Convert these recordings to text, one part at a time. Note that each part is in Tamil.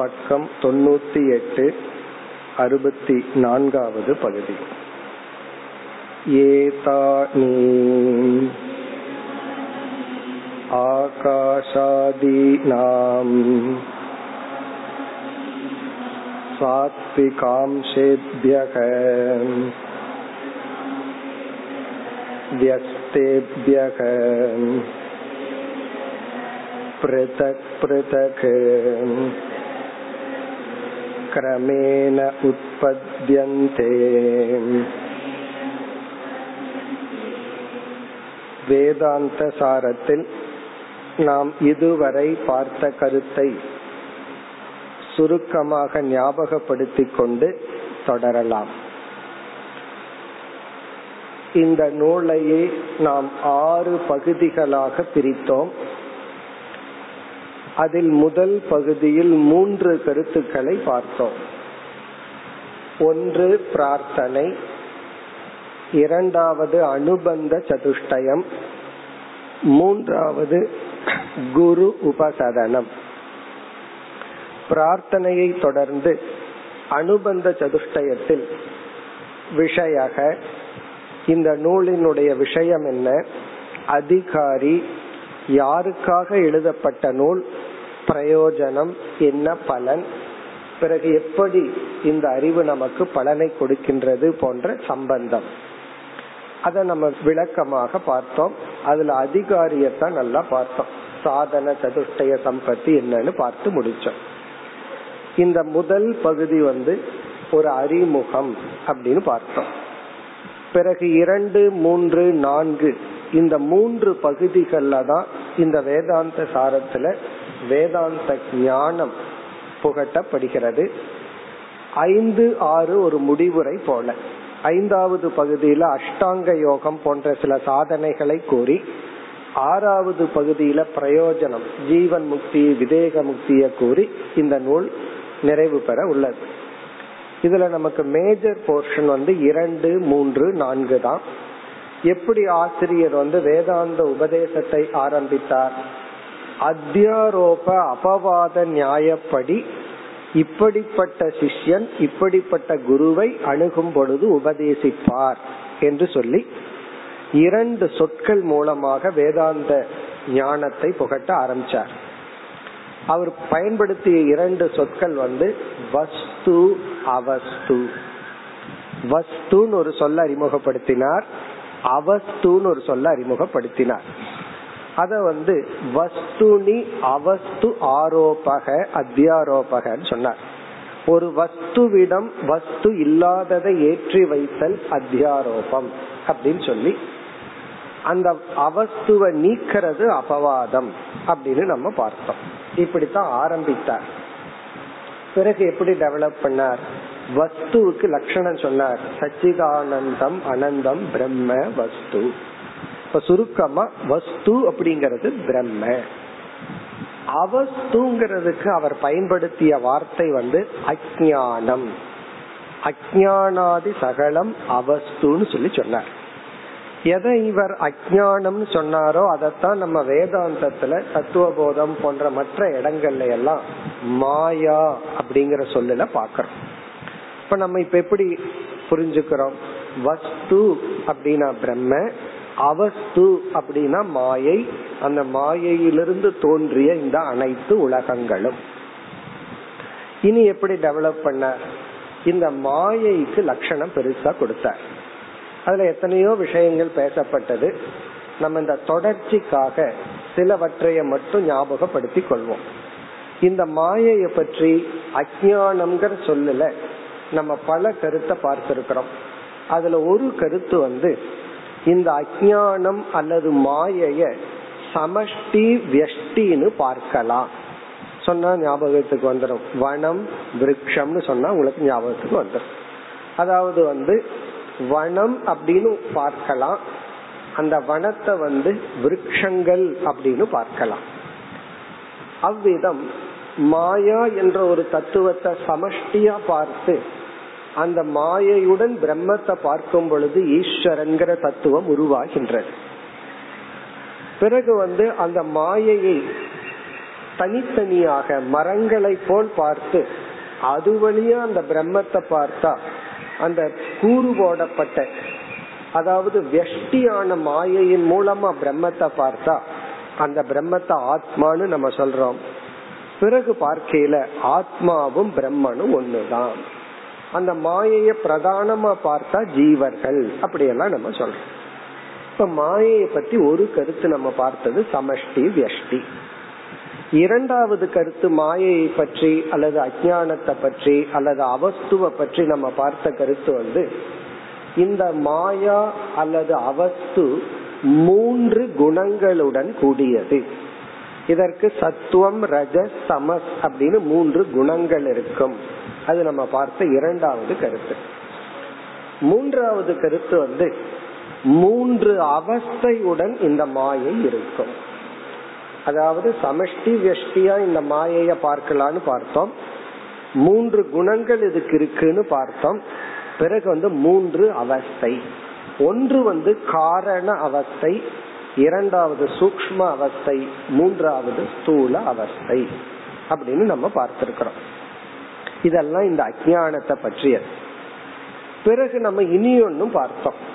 பக்கம் தொண்ணூத்தி எட்டு அறுபத்தி நான்காவது பகுதி ஏதானி ஆகாஷாதீனாம் सात्विकांशेभ्यः व्यस्तेभ्यः पृथक् पृथक् क्रमेण उत्पद्यन्ते வேதாந்த சாரத்தில் நாம் இதுவரை பார்த்த கருத்தை சுருக்கமாக ஞாபகப்படுத்திக் கொண்டு தொடரலாம் இந்த நூலையே நாம் ஆறு பகுதிகளாக பிரித்தோம் அதில் முதல் பகுதியில் மூன்று கருத்துக்களை பார்த்தோம். ஒன்று பிரார்த்தனை இரண்டாவது அனுபந்த சதுஷ்டயம் மூன்றாவது குரு உபசதனம். பிரார்த்தனையை தொடர்ந்து அனுபந்த சதுஷ்டயத்தில் விஷயக இந்த நூலினுடைய விஷயம் என்ன? அதிகாரி யாருக்காக எழுதப்பட்ட நூல்? பிரயோஜனம் என்ன பலன்? பிறகு எப்படி இந்த அறிவு நமக்கு பலனை கொடுக்கின்றது போன்ற சம்பந்தம். அதை நம்ம விளக்கமாக பார்த்தோம். அதுல அதிகாரியத்தான் நல்லா பார்த்தோம். சாதன சதுஷ்டய சம்பத்தி என்னன்னு பார்த்து முடிச்சோம். இந்த முதல் பகுதி வந்து ஒரு அறிமுகம் அப்படின்னு பார்த்தோம். பிறகு இரண்டு மூன்று நான்கு இந்த மூன்று பகுதிகளில் தான் இந்த வேதாந்த சாரத்துல வேதாந்த ஞானம் புகட்டப்படுகிறது. ஐந்து ஆறு ஒரு முடிவுரை போல. ஐந்தாவது பகுதியில அஷ்டாங்க யோகம் போன்ற சில சாதனைகளை கூறி ஆறாவது பகுதியில பிரயோஜனம் ஜீவன் முக்தி விதேக முக்தியை கூறி இந்த நூல் நிறைவு பெற உள்ளது. இதுல நமக்கு மேஜர் போர்ஷன் வந்து இரண்டு மூன்று நான்கு தான். எப்படி ஆசிரியர் வந்து வேதாந்த உபதேசத்தை ஆரம்பித்தார்? அத்தியாரோப அபவாத நியாயப்படி இப்படிப்பட்ட சிஷ்யன் இப்படிப்பட்ட குருவை அணுகும் பொழுது உபதேசிப்பார் என்று சொல்லி இரண்டு சொற்கள் மூலமாக வேதாந்த ஞானத்தை புகட்ட ஆரம்பிச்சார். அவர் பயன்படுத்திய இரண்டு சொற்கள் வந்து வஸ்து அவஸ்து. வஸ்துன்னு ஒரு சொல்ல அறிமுகப்படுத்தினார் அவஸ்துன்னு ஒரு சொல்ல அறிமுகப்படுத்தினார். அத வந்து வஸ்துனி அவஸ்து ஆரோபக அத்தியாரோபகன்னு சொன்னார். ஒரு வஸ்துவிடம் வஸ்து இல்லாததை ஏற்றி வைத்தல் அத்தியாரோபம் அப்படின்னு சொல்லி அந்த அவஸ்துவை நீக்கிறது அபவாதம் அப்படின்னு நம்ம பார்த்தோம். இப்படித்தான் ஆரம்பித்தார். பிறகு எப்படி டெவலப் பண்ணார்? வஸ்துவுக்கு லட்சணம் சொன்னார். சச்சிதானந்தம் அனந்தம் பிரம்ம வஸ்து. இப்ப சுருக்கமா வஸ்து அப்படிங்கறது பிரம்ம. அவஸ்துங்கிறதுக்கு அவர் பயன்படுத்திய வார்த்தை வந்து அஜானம் அஜானாதி சகலம் அவஸ்துன்னு சொல்லி சொன்னார். எதை இவர் அஜானம் சொன்னாரோ அதைத்தான் நம்ம வேதாந்தத்துல தத்துவபோதம் போன்ற மற்ற இடங்கள்ல எல்லாம் மாயா அப்படிங்கிற சொல்லல பாக்கிறோம் இப்ப நம்ம இப்ப எப்படி புரிஞ்சுக்கிறோம்? வஸ்து அப்படின்னா பிரம்ம அவஸ்து அப்படின்னா மாயை. அந்த மாயையிலிருந்து தோன்றிய இந்த அனைத்து உலகங்களும். இனி எப்படி டெவலப் பண்ண? இந்த மாயைக்கு லட்சணம் பெருசா கொடுத்தார். அதுல எத்தனையோ விஷயங்கள் பேசப்பட்டது. நம்ம இந்த தொடர்ச்சிக்காக சிலவற்றைய மட்டும் ஞாபகப்படுத்திக் கொள்வோம். இந்த மாயையை பற்றி அஜானம்ங்கிற சொல்லல நம்ம பல கருத்தை பார்த்திருக்கிறோம். அதுல ஒரு கருத்து வந்து இந்த அஜானம் அல்லது மாயைய சமஷ்டி வியஷ்டின்னு பார்க்கலாம். சொன்னா ஞாபகத்துக்கு வந்துடும் வனம் விரக்ஷம்னு சொன்னா உங்களுக்கு ஞாபகத்துக்கு வந்துடும் அதாவது வந்து வனம் அப்படின்னு பார்க்கலாம். அந்த வனத்தை வந்து விரக்ஷங்கள் அப்படின்னு பார்க்கலாம். அவ்விதம் மாயா என்ற ஒரு தத்துவத்தை சமஷ்டியா பார்த்து அந்த மாயையுடன் பிரம்மத்தை பார்க்கும் பொழுது ஈஸ்வரன்கிற தத்துவம் உருவாகின்றது. பிறகு வந்து அந்த மாயையை தனித்தனியாக மரங்களை போல் பார்த்து அது வழியா அந்த பிரம்மத்தை பார்த்தா அந்த கூறு போடப்பட்ட அதாவது வெஷ்டியான மாயையின் மூலமா பிரம்மத்தை பார்த்தா அந்த பிரம்மத்தை ஆத்மான்னு நம்ம சொல்றோம். பிறகு பார்க்கையில ஆத்மாவும் பிரம்மனும் ஒண்ணுதான். அந்த மாயைய பிரதானமா பார்த்தா ஜீவர்கள் அப்படியெல்லாம் நம்ம சொல்றோம். இப்ப மாயையை பத்தி ஒரு கருத்து நம்ம பார்த்தது சமஷ்டி வியஷ்டி. இரண்டாவது கருத்து மாயையை பற்றி அல்லது அஜானத்தை பற்றி அல்லது அவஸ்துவ பற்றி நம்ம பார்த்த கருத்து வந்து இந்த மாயா அல்லது அவஸ்து மூன்று குணங்களுடன் கூடியது. இதற்கு சத்துவம் ரஜ சமஸ் அப்படின்னு மூன்று குணங்கள் இருக்கும். அது நம்ம பார்த்த இரண்டாவது கருத்து. மூன்றாவது கருத்து வந்து மூன்று அவஸ்தையுடன் இந்த மாயை இருக்கும். அதாவது சமஷ்டி வெஷ்டியா இந்த மாயைய பார்க்கலான்னு பார்த்தோம். மூன்று குணங்கள் இதுக்கு இருக்குன்னு பார்த்தோம். பிறகு வந்து மூன்று அவஸ்தை. ஒன்று வந்து காரண அவஸ்தை இரண்டாவது சூக்ம அவஸ்தை மூன்றாவது ஸ்தூல அவஸ்தை அப்படின்னு நம்ம பார்த்திருக்கிறோம். இதெல்லாம் இந்த அஜானத்தை பற்றியது. பிறகு நம்ம இனி ஒன்னும் பார்த்தோம்.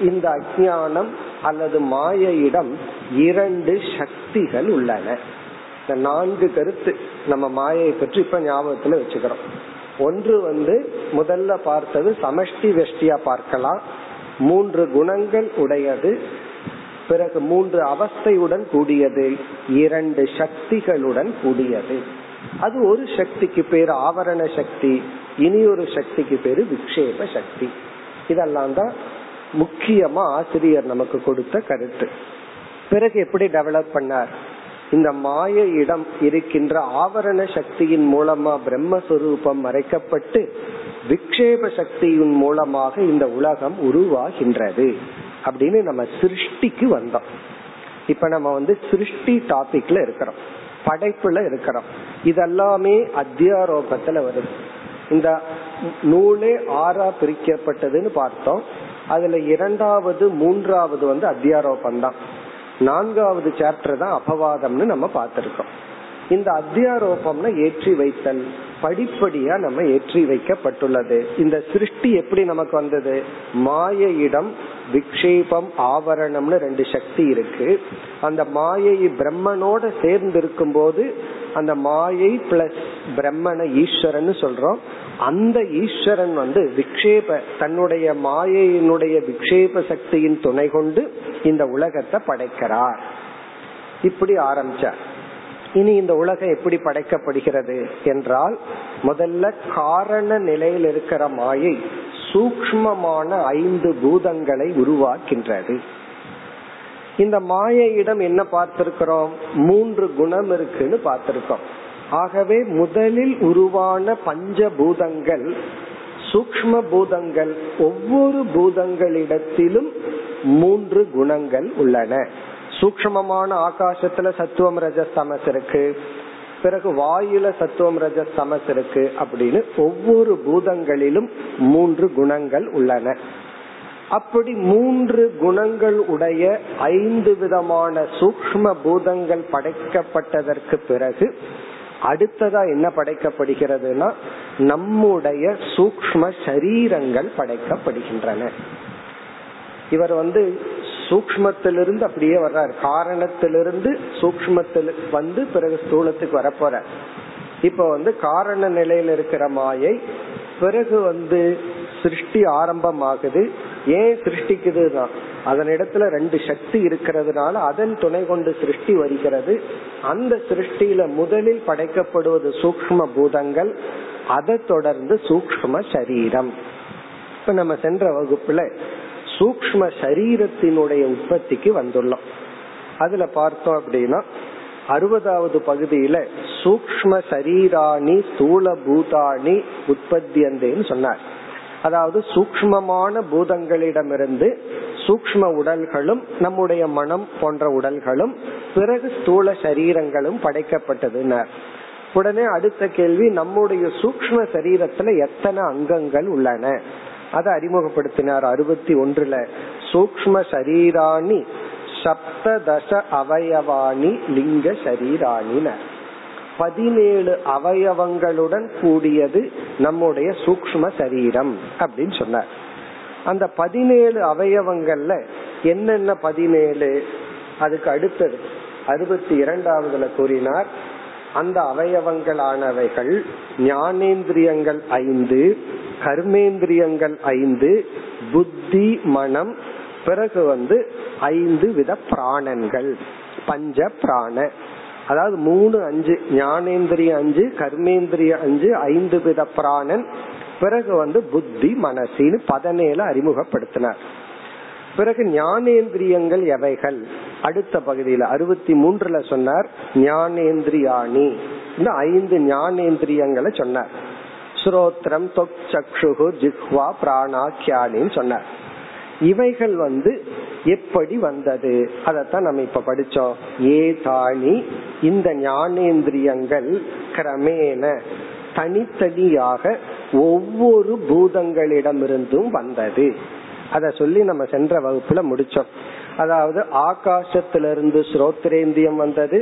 இந்த அஜானம் அல்லது மாயையிடம் இரண்டு சக்திகள் உள்ளன. இந்த நான்கு கருத்து நம்ம மாயையை பற்றி இப்ப ஞாபகத்துல வச்சுக்கிறோம். ஒன்று வந்து முதல்ல பார்த்தது சமஷ்டி வெஷ்டியா பார்க்கலாம். மூன்று குணங்கள் உடையது. பிறகு மூன்று அவஸ்தையுடன் கூடியது. இரண்டு சக்திகளுடன் கூடியது. அது ஒரு சக்திக்கு பேரு ஆவரண சக்தி இனி ஒரு சக்திக்கு பேரு விக்ஷேப சக்தி. இதெல்லாம் தான் முக்கியமா ஆசிரியர் நமக்கு கொடுத்த கருத்து. பிறகு எப்படி டெவலப் பண்ணார்? இந்த மாய இடம் இருக்கின்ற ஆவரண சக்தியின் மூலமா பிரம்மஸ்வரூபம் மறைக்கப்பட்டு விக்ஷேப சக்தியின் மூலமாக இந்த உலகம் உருவாகின்றது அப்படின்னு நம்ம சிருஷ்டிக்கு வந்தோம். இப்ப நம்ம வந்து சிருஷ்டி டாபிக்ல இருக்கிறோம். படைப்புல இருக்கிறோம். இதெல்லாமே அத்தியாரோபத்துல வருது. இந்த நூலே ஆறா பிரிக்கப்பட்டதுன்னு பார்த்தோம். அதுல இரண்டாவது மூன்றாவது வந்து அத்தியாரோபம் தான் நான்காவது சாப்டர் தான் அபவாதம்னு நம்ம பார்த்திருக்கோம். இந்த அத்தியாரோபம்னா ஏற்றி வைத்தல் படிப்படியா நம்ம ஏற்றி வைக்கப்பட்டுள்ளது. இந்த சிருஷ்டி எப்படி நமக்கு வந்தது? மாயையிடம் விக்ஷேபம் ஆவரணம்னு ரெண்டு சக்தி இருக்கு. அந்த மாயை பிரம்மனோட சேர்ந்து இருக்கும் போது அந்த மாயை பிளஸ் பிரம்மனை ஈஸ்வரன் சொல்றோம். அந்த ஈஸ்வரன் வந்து விக்ஷேப தன்னுடைய மாயையினுடைய விக்ஷேப சக்தியின் துணை கொண்டு இந்த உலகத்தை படைக்கிறார். இப்படி ஆரம்பிச்சார். இனி இந்த உலகம் எப்படி படைக்கப்படுகிறது என்றால் முதல்ல காரண நிலையில் இருக்கிற மாயை சூக்மமான ஐந்து பூதங்களை உருவாக்கின்றது. இந்த மாயையிடம் என்ன பார்த்திருக்கிறோம்? மூன்று குணம் இருக்குன்னு பார்த்திருக்கோம். ஆகவே முதலில் உருவான பஞ்ச பூதங்கள் சூக்ம பூதங்கள் ஒவ்வொரு பூதங்களிடத்திலும் மூன்று குணங்கள் உள்ளன. சூக்மமான ஆகாசத்துல சத்துவம் ரஜ சமஸ் இருக்கு. பிறகு வாயுல சத்துவம் ரஜஸ் சமஸ் இருக்கு அப்படின்னு ஒவ்வொரு பூதங்களிலும் மூன்று குணங்கள் உள்ளன. அப்படி மூன்று குணங்கள் உடைய ஐந்து விதமான சூக்ம பூதங்கள் படைக்கப்பட்டதற்கு பிறகு அடுத்ததா என்ன படைக்கப்படுகிறதுனா நம்முடைய சூக்ம சரீரங்கள் படைக்கப்படுகின்றன. இவர் வந்து சூக்மத்திலிருந்து அப்படியே வர்றார். காரணத்திலிருந்து சூக்மத்தில் வந்து பிறகு ஸ்தூலத்துக்கு வரப்போற இப்ப வந்து காரண நிலையில இருக்கிற மாயை பிறகு வந்து சிருஷ்டி ஆரம்பமாகுது. ஏன் சிருஷ்டிக்குதுன்னா அதனிடத்துல ரெண்டு சக்தி இருக்கிறதுனால அதன் துணை கொண்டு சிருஷ்டி வருகிறது. அந்த சிருஷ்டியில முதலில் படைக்கப்படுவது சூக்ம பூதங்கள் அதை தொடர்ந்து சூக்ம சரீரம். இப்ப நம்ம சென்ற வகுப்புல சூக்ம சரீரத்தினுடைய உற்பத்திக்கு வந்துள்ளோம். அதுல பார்த்தோம் அப்படின்னா அறுபதாவது பகுதியில சூக்ம சரீராணி ஸ்தூல பூதாணி உற்பத்தியந்தேன்னு சொன்னார். அதாவது சூக்மமான பூதங்களிடமிருந்து சூக்ம உடல்களும் நம்முடைய மனம் போன்ற உடல்களும் பிறகு ஸ்தூல சரீரங்களும் படைக்கப்பட்டதுனர் உடனே அடுத்த கேள்வி நம்முடைய சூக்ம சரீரத்துல எத்தனை அங்கங்கள் உள்ளன? அதை அறிமுகப்படுத்தினார். அறுபத்தி ஒன்றுல சூக்ம சரீராணி சப்ததச அவயவாணி லிங்க சரீராணினர் பதினேழு அவயவங்களுடன் கூடியது நம்முடைய சூக்ம சரீரம் அப்படின்னு சொன்னார். அந்த பதினேழு அவயவங்கள்ல என்னென்ன பதினேழு? அதுக்கு அடுத்தது அறுபத்தி இரண்டாவதுல கூறினார் அந்த அவயவங்களானவைகள் ஞானேந்திரியங்கள் ஐந்து கர்மேந்திரியங்கள் ஐந்து புத்தி மனம் பிறகு வந்து ஐந்து வித பிராணன்கள். பஞ்ச பிராண. அதாவது மூணு அஞ்சு ஞானேந்திரிய அஞ்சு கர்மேந்திரிய அஞ்சு ஐந்து வித பிராணன். பிறகு வந்து புத்தி மனசின்னு பதினேழு அறிமுகப்படுத்தினார். பிறகு ஞானேந்திரியங்கள் எவைகள்? அடுத்த பகுதியில அறுபத்தி மூன்றுல சொன்னார் ஞானேந்திரியாணி. இந்த ஐந்து ஞானேந்திரியங்களை சொன்னார். ஸ்ரோத்ரம் தொக் சக்ஷுகு ஜிஹ்வா பிராணாக்கியானின்னு சொன்னார். இவைகள் வந்து எப்படி வந்தது? அதத்தான் நம்ம இப்ப படிச்சோம். ஏ தாணி இந்த ஞானேந்திரியங்கள் கிரமேன தனித்தனியாக ஒவ்வொரு பூதங்களிடமிருந்தும் வந்தது. அத சொல்லி நம்ம சென்ற வகுப்புல முடிச்சோம். அதாவது ஆகாசத்திலிருந்து ஸ்ரோத்ரேந்தியம் வந்தது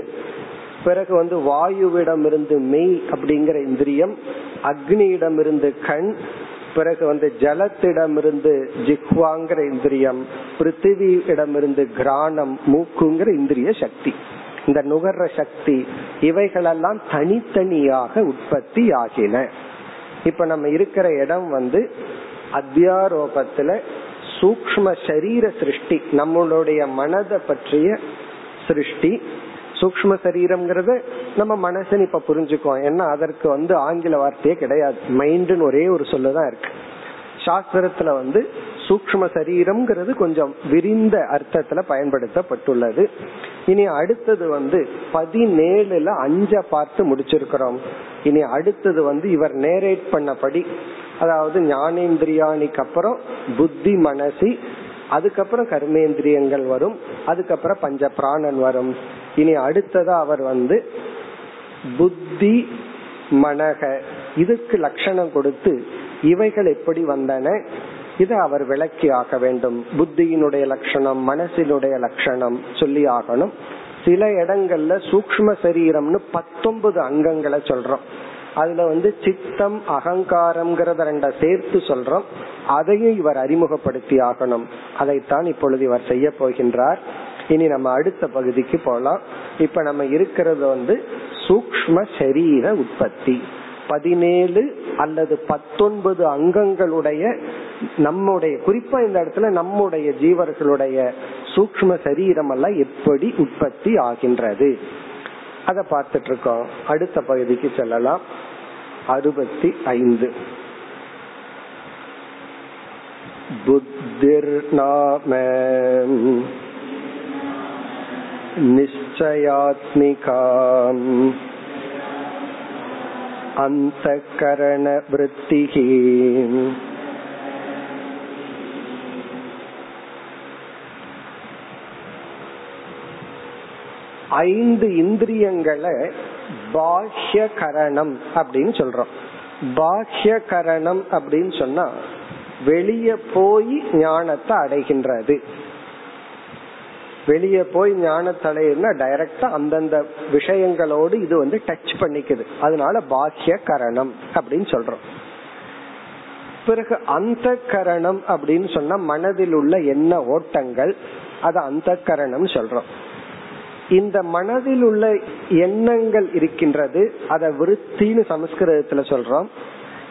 பிறகு வந்து வாயுவிடம் இருந்து மெய் அப்படிங்கிற இந்திரியம் அக்னியிடம் இருந்து கண் பிறகு வந்து ஜலத்திடமிருந்து ஜிஹ்வாங்கிற இந்திரியம் பிருத்திவியிடமிருந்து கிராணம் மூக்குங்கிற இந்திரிய சக்தி. இந்த நுகர்ற சக்தி இவைகளெல்லாம் தனித்தனியாக உற்பத்தி ஆகின. இப்ப நம்ம இருக்கிற இடம் வந்து அத்தியாரோபத்துல சூக்ம சரீர சிருஷ்டி நம்மளுடைய மனதை பற்றிய சிருஷ்டி. சூக்ம சரீரம்ங்கிறத நம்ம மனசுன்னு இப்ப புரிஞ்சுக்கோம் ஏன்னா அதற்கு வந்து ஆங்கில வார்த்தையே கிடையாது. மைண்டுன்னு ஒரே ஒரு சொல்லுதான் இருக்கு. சாஸ்திரத்துல வந்து சூக்ம சரீரம்ங்கிறது கொஞ்சம் விரிந்த அர்த்தத்துல பயன்படுத்தப்பட்டுள்ளது. இனி அடுத்தது வந்து பதினேழுல அஞ்ச பார்த்து முடிச்சிருக்கிறோம். இனி அடுத்தது வந்து இவர் நேரேட் பண்ணபடி அதாவது ஞானேந்திரியானிக்கு அப்புறம் புத்தி மனசி அதுக்கப்புறம் கர்மேந்திரியங்கள் வரும் அதுக்கப்புறம் பஞ்ச பிராணன் வரும். இனி அடுத்ததா அவர் வந்து புத்தி மனக இதுக்கு லட்சணம் கொடுத்து இவைகள் எப்படி வந்தன? இதை அவர் விளக்கி ஆக வேண்டும். புத்தியினுடைய லட்சணம் மனசினுடைய லட்சணம் சொல்லி ஆகணும். சில இடங்கள்ல சூக்ம சரீரம்னு பத்தொன்பது அங்கங்களை சொல்றோம். அதுல வந்து சித்தம் அகங்காரம்ங்கிறத ரெண்ட சேர்த்து சொல்றோம். அதையும் இவர் அறிமுகப்படுத்தி ஆகணும். அதைத்தான் இப்பொழுது இவர் செய்ய போகின்றார். இனி நம்ம அடுத்த பகுதிக்கு போலாம். இப்ப நம்ம இருக்கிறது வந்து சூக்ம சரீர உற்பத்தி. பதினேழு அல்லது பத்தொன்பது அங்கங்களுடைய நம்முடைய குறிப்பா இந்த இடத்துல நம்முடைய ஜீவர்களுடைய சூக்ம சரீரம் எல்லாம் எப்படி உற்பத்தி ஆகின்றது. அதை பார்த்துட்டு இருக்கோம் அடுத்த பகுதிக்கு செல்லலாம். அறுபத்தி ஐந்து. புத்திர் निश्चयात्मिकाम् अन्तःकरणवृत्तिः அந்த கரண விற்த்திகி ஐந்து இந்திரியங்களை பாஹ்ய கரணம் அப்படின்னு சொல்றோம். பாஹ்ய கரணம் அப்படின்னு சொன்னா வெளியே போய் ஞானத்தை அடைகின்றது. வெளியே போய் ஞானத்தை டைரக்டா அந்தந்த விஷயங்களோடு இது வந்து டச் பண்ணிக்குது. அதனால பாக்கிய கரணம் அப்படின்னு சொல்றோம். பிறகு அந்த கரணம் அப்படின்னு சொன்னா மனதில் உள்ள என்ன ஓட்டங்கள் அது அந்த கரணம் சொல்றோம். இந்த மனதில் உள்ள எண்ணங்கள் இருக்கின்றது அத விருத்தின்னு சமஸ்கிருதத்துல சொல்றோம்.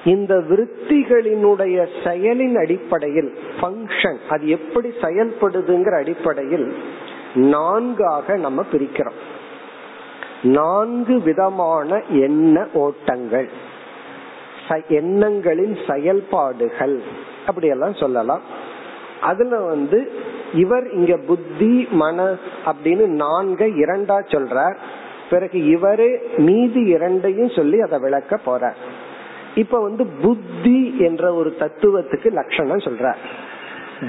இந்த விருத்திகளினுடைய செயலின் அடிப்படையில் ஃபங்க்ஷன் அது எப்படி செயல்படுதுங்கிற அடிப்படையில் நான்காக நம்ம பிரிக்கிறோம். நான்கு விதமான எண்ண ஓட்டங்கள். எண்ணங்களின் செயல்பாடுகள் அப்படியெல்லாம் சொல்லலாம். அதுல வந்து இவர் இங்க புத்தி மனஸ் அப்படின்னு நான்க இரண்டா சொல்றார். பிறகு இவரே மீதி இரண்டையும் சொல்லி அதை விளக்க போறார். இப்ப வந்து புத்தி என்ற ஒரு தத்துவத்துக்கு லட்சணம் சொல்றார்.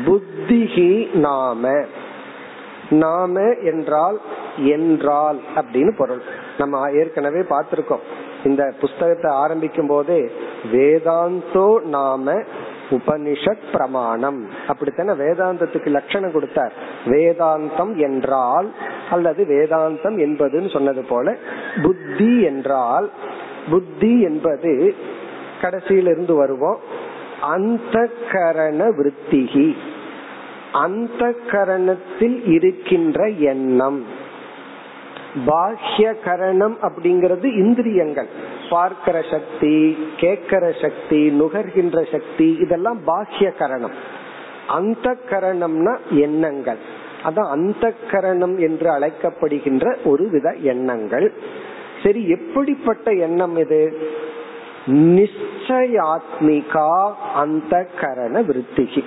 புத்தி நாம. நாம என்றால் என்றால் அப்படின்னு பொருள். நம்ம ஏற்கனவே பார்த்திருக்கோம். இந்த புஸ்தகத்தை ஆரம்பிக்கும் போதே வேதாந்தோ நாம உபனிஷத் பிரமாணம். அப்படித்தானே வேதாந்தத்துக்கு லட்சணம் கொடுத்தார். வேதாந்தம் என்றால் அல்லது வேதாந்தம் என்பதுன்னு சொன்னது போல புத்தி என்றால் புத்தி என்பது கடைசியிலிருந்து வருவோம். அந்த கரண விற்த்திகி அந்த கரணத்தில் இருக்கின்ற எண்ணம். பாஹ்ய கரணம் அப்படிங்கிறது இந்திரியங்கள். பார்க்கிற சக்தி கேட்கிற சக்தி நுகர்கின்ற சக்தி இதெல்லாம் பாக்கிய கரணம் அந்த கரணம்னா எண்ணங்கள். அதான் அந்த கரணம் என்று அழைக்கப்படுகின்ற ஒரு வித எண்ணங்கள். சரி எப்படிப்பட்ட எண்ணம் இது? நிச்சயாத்மிகா அந்த கரண விருத்திகி.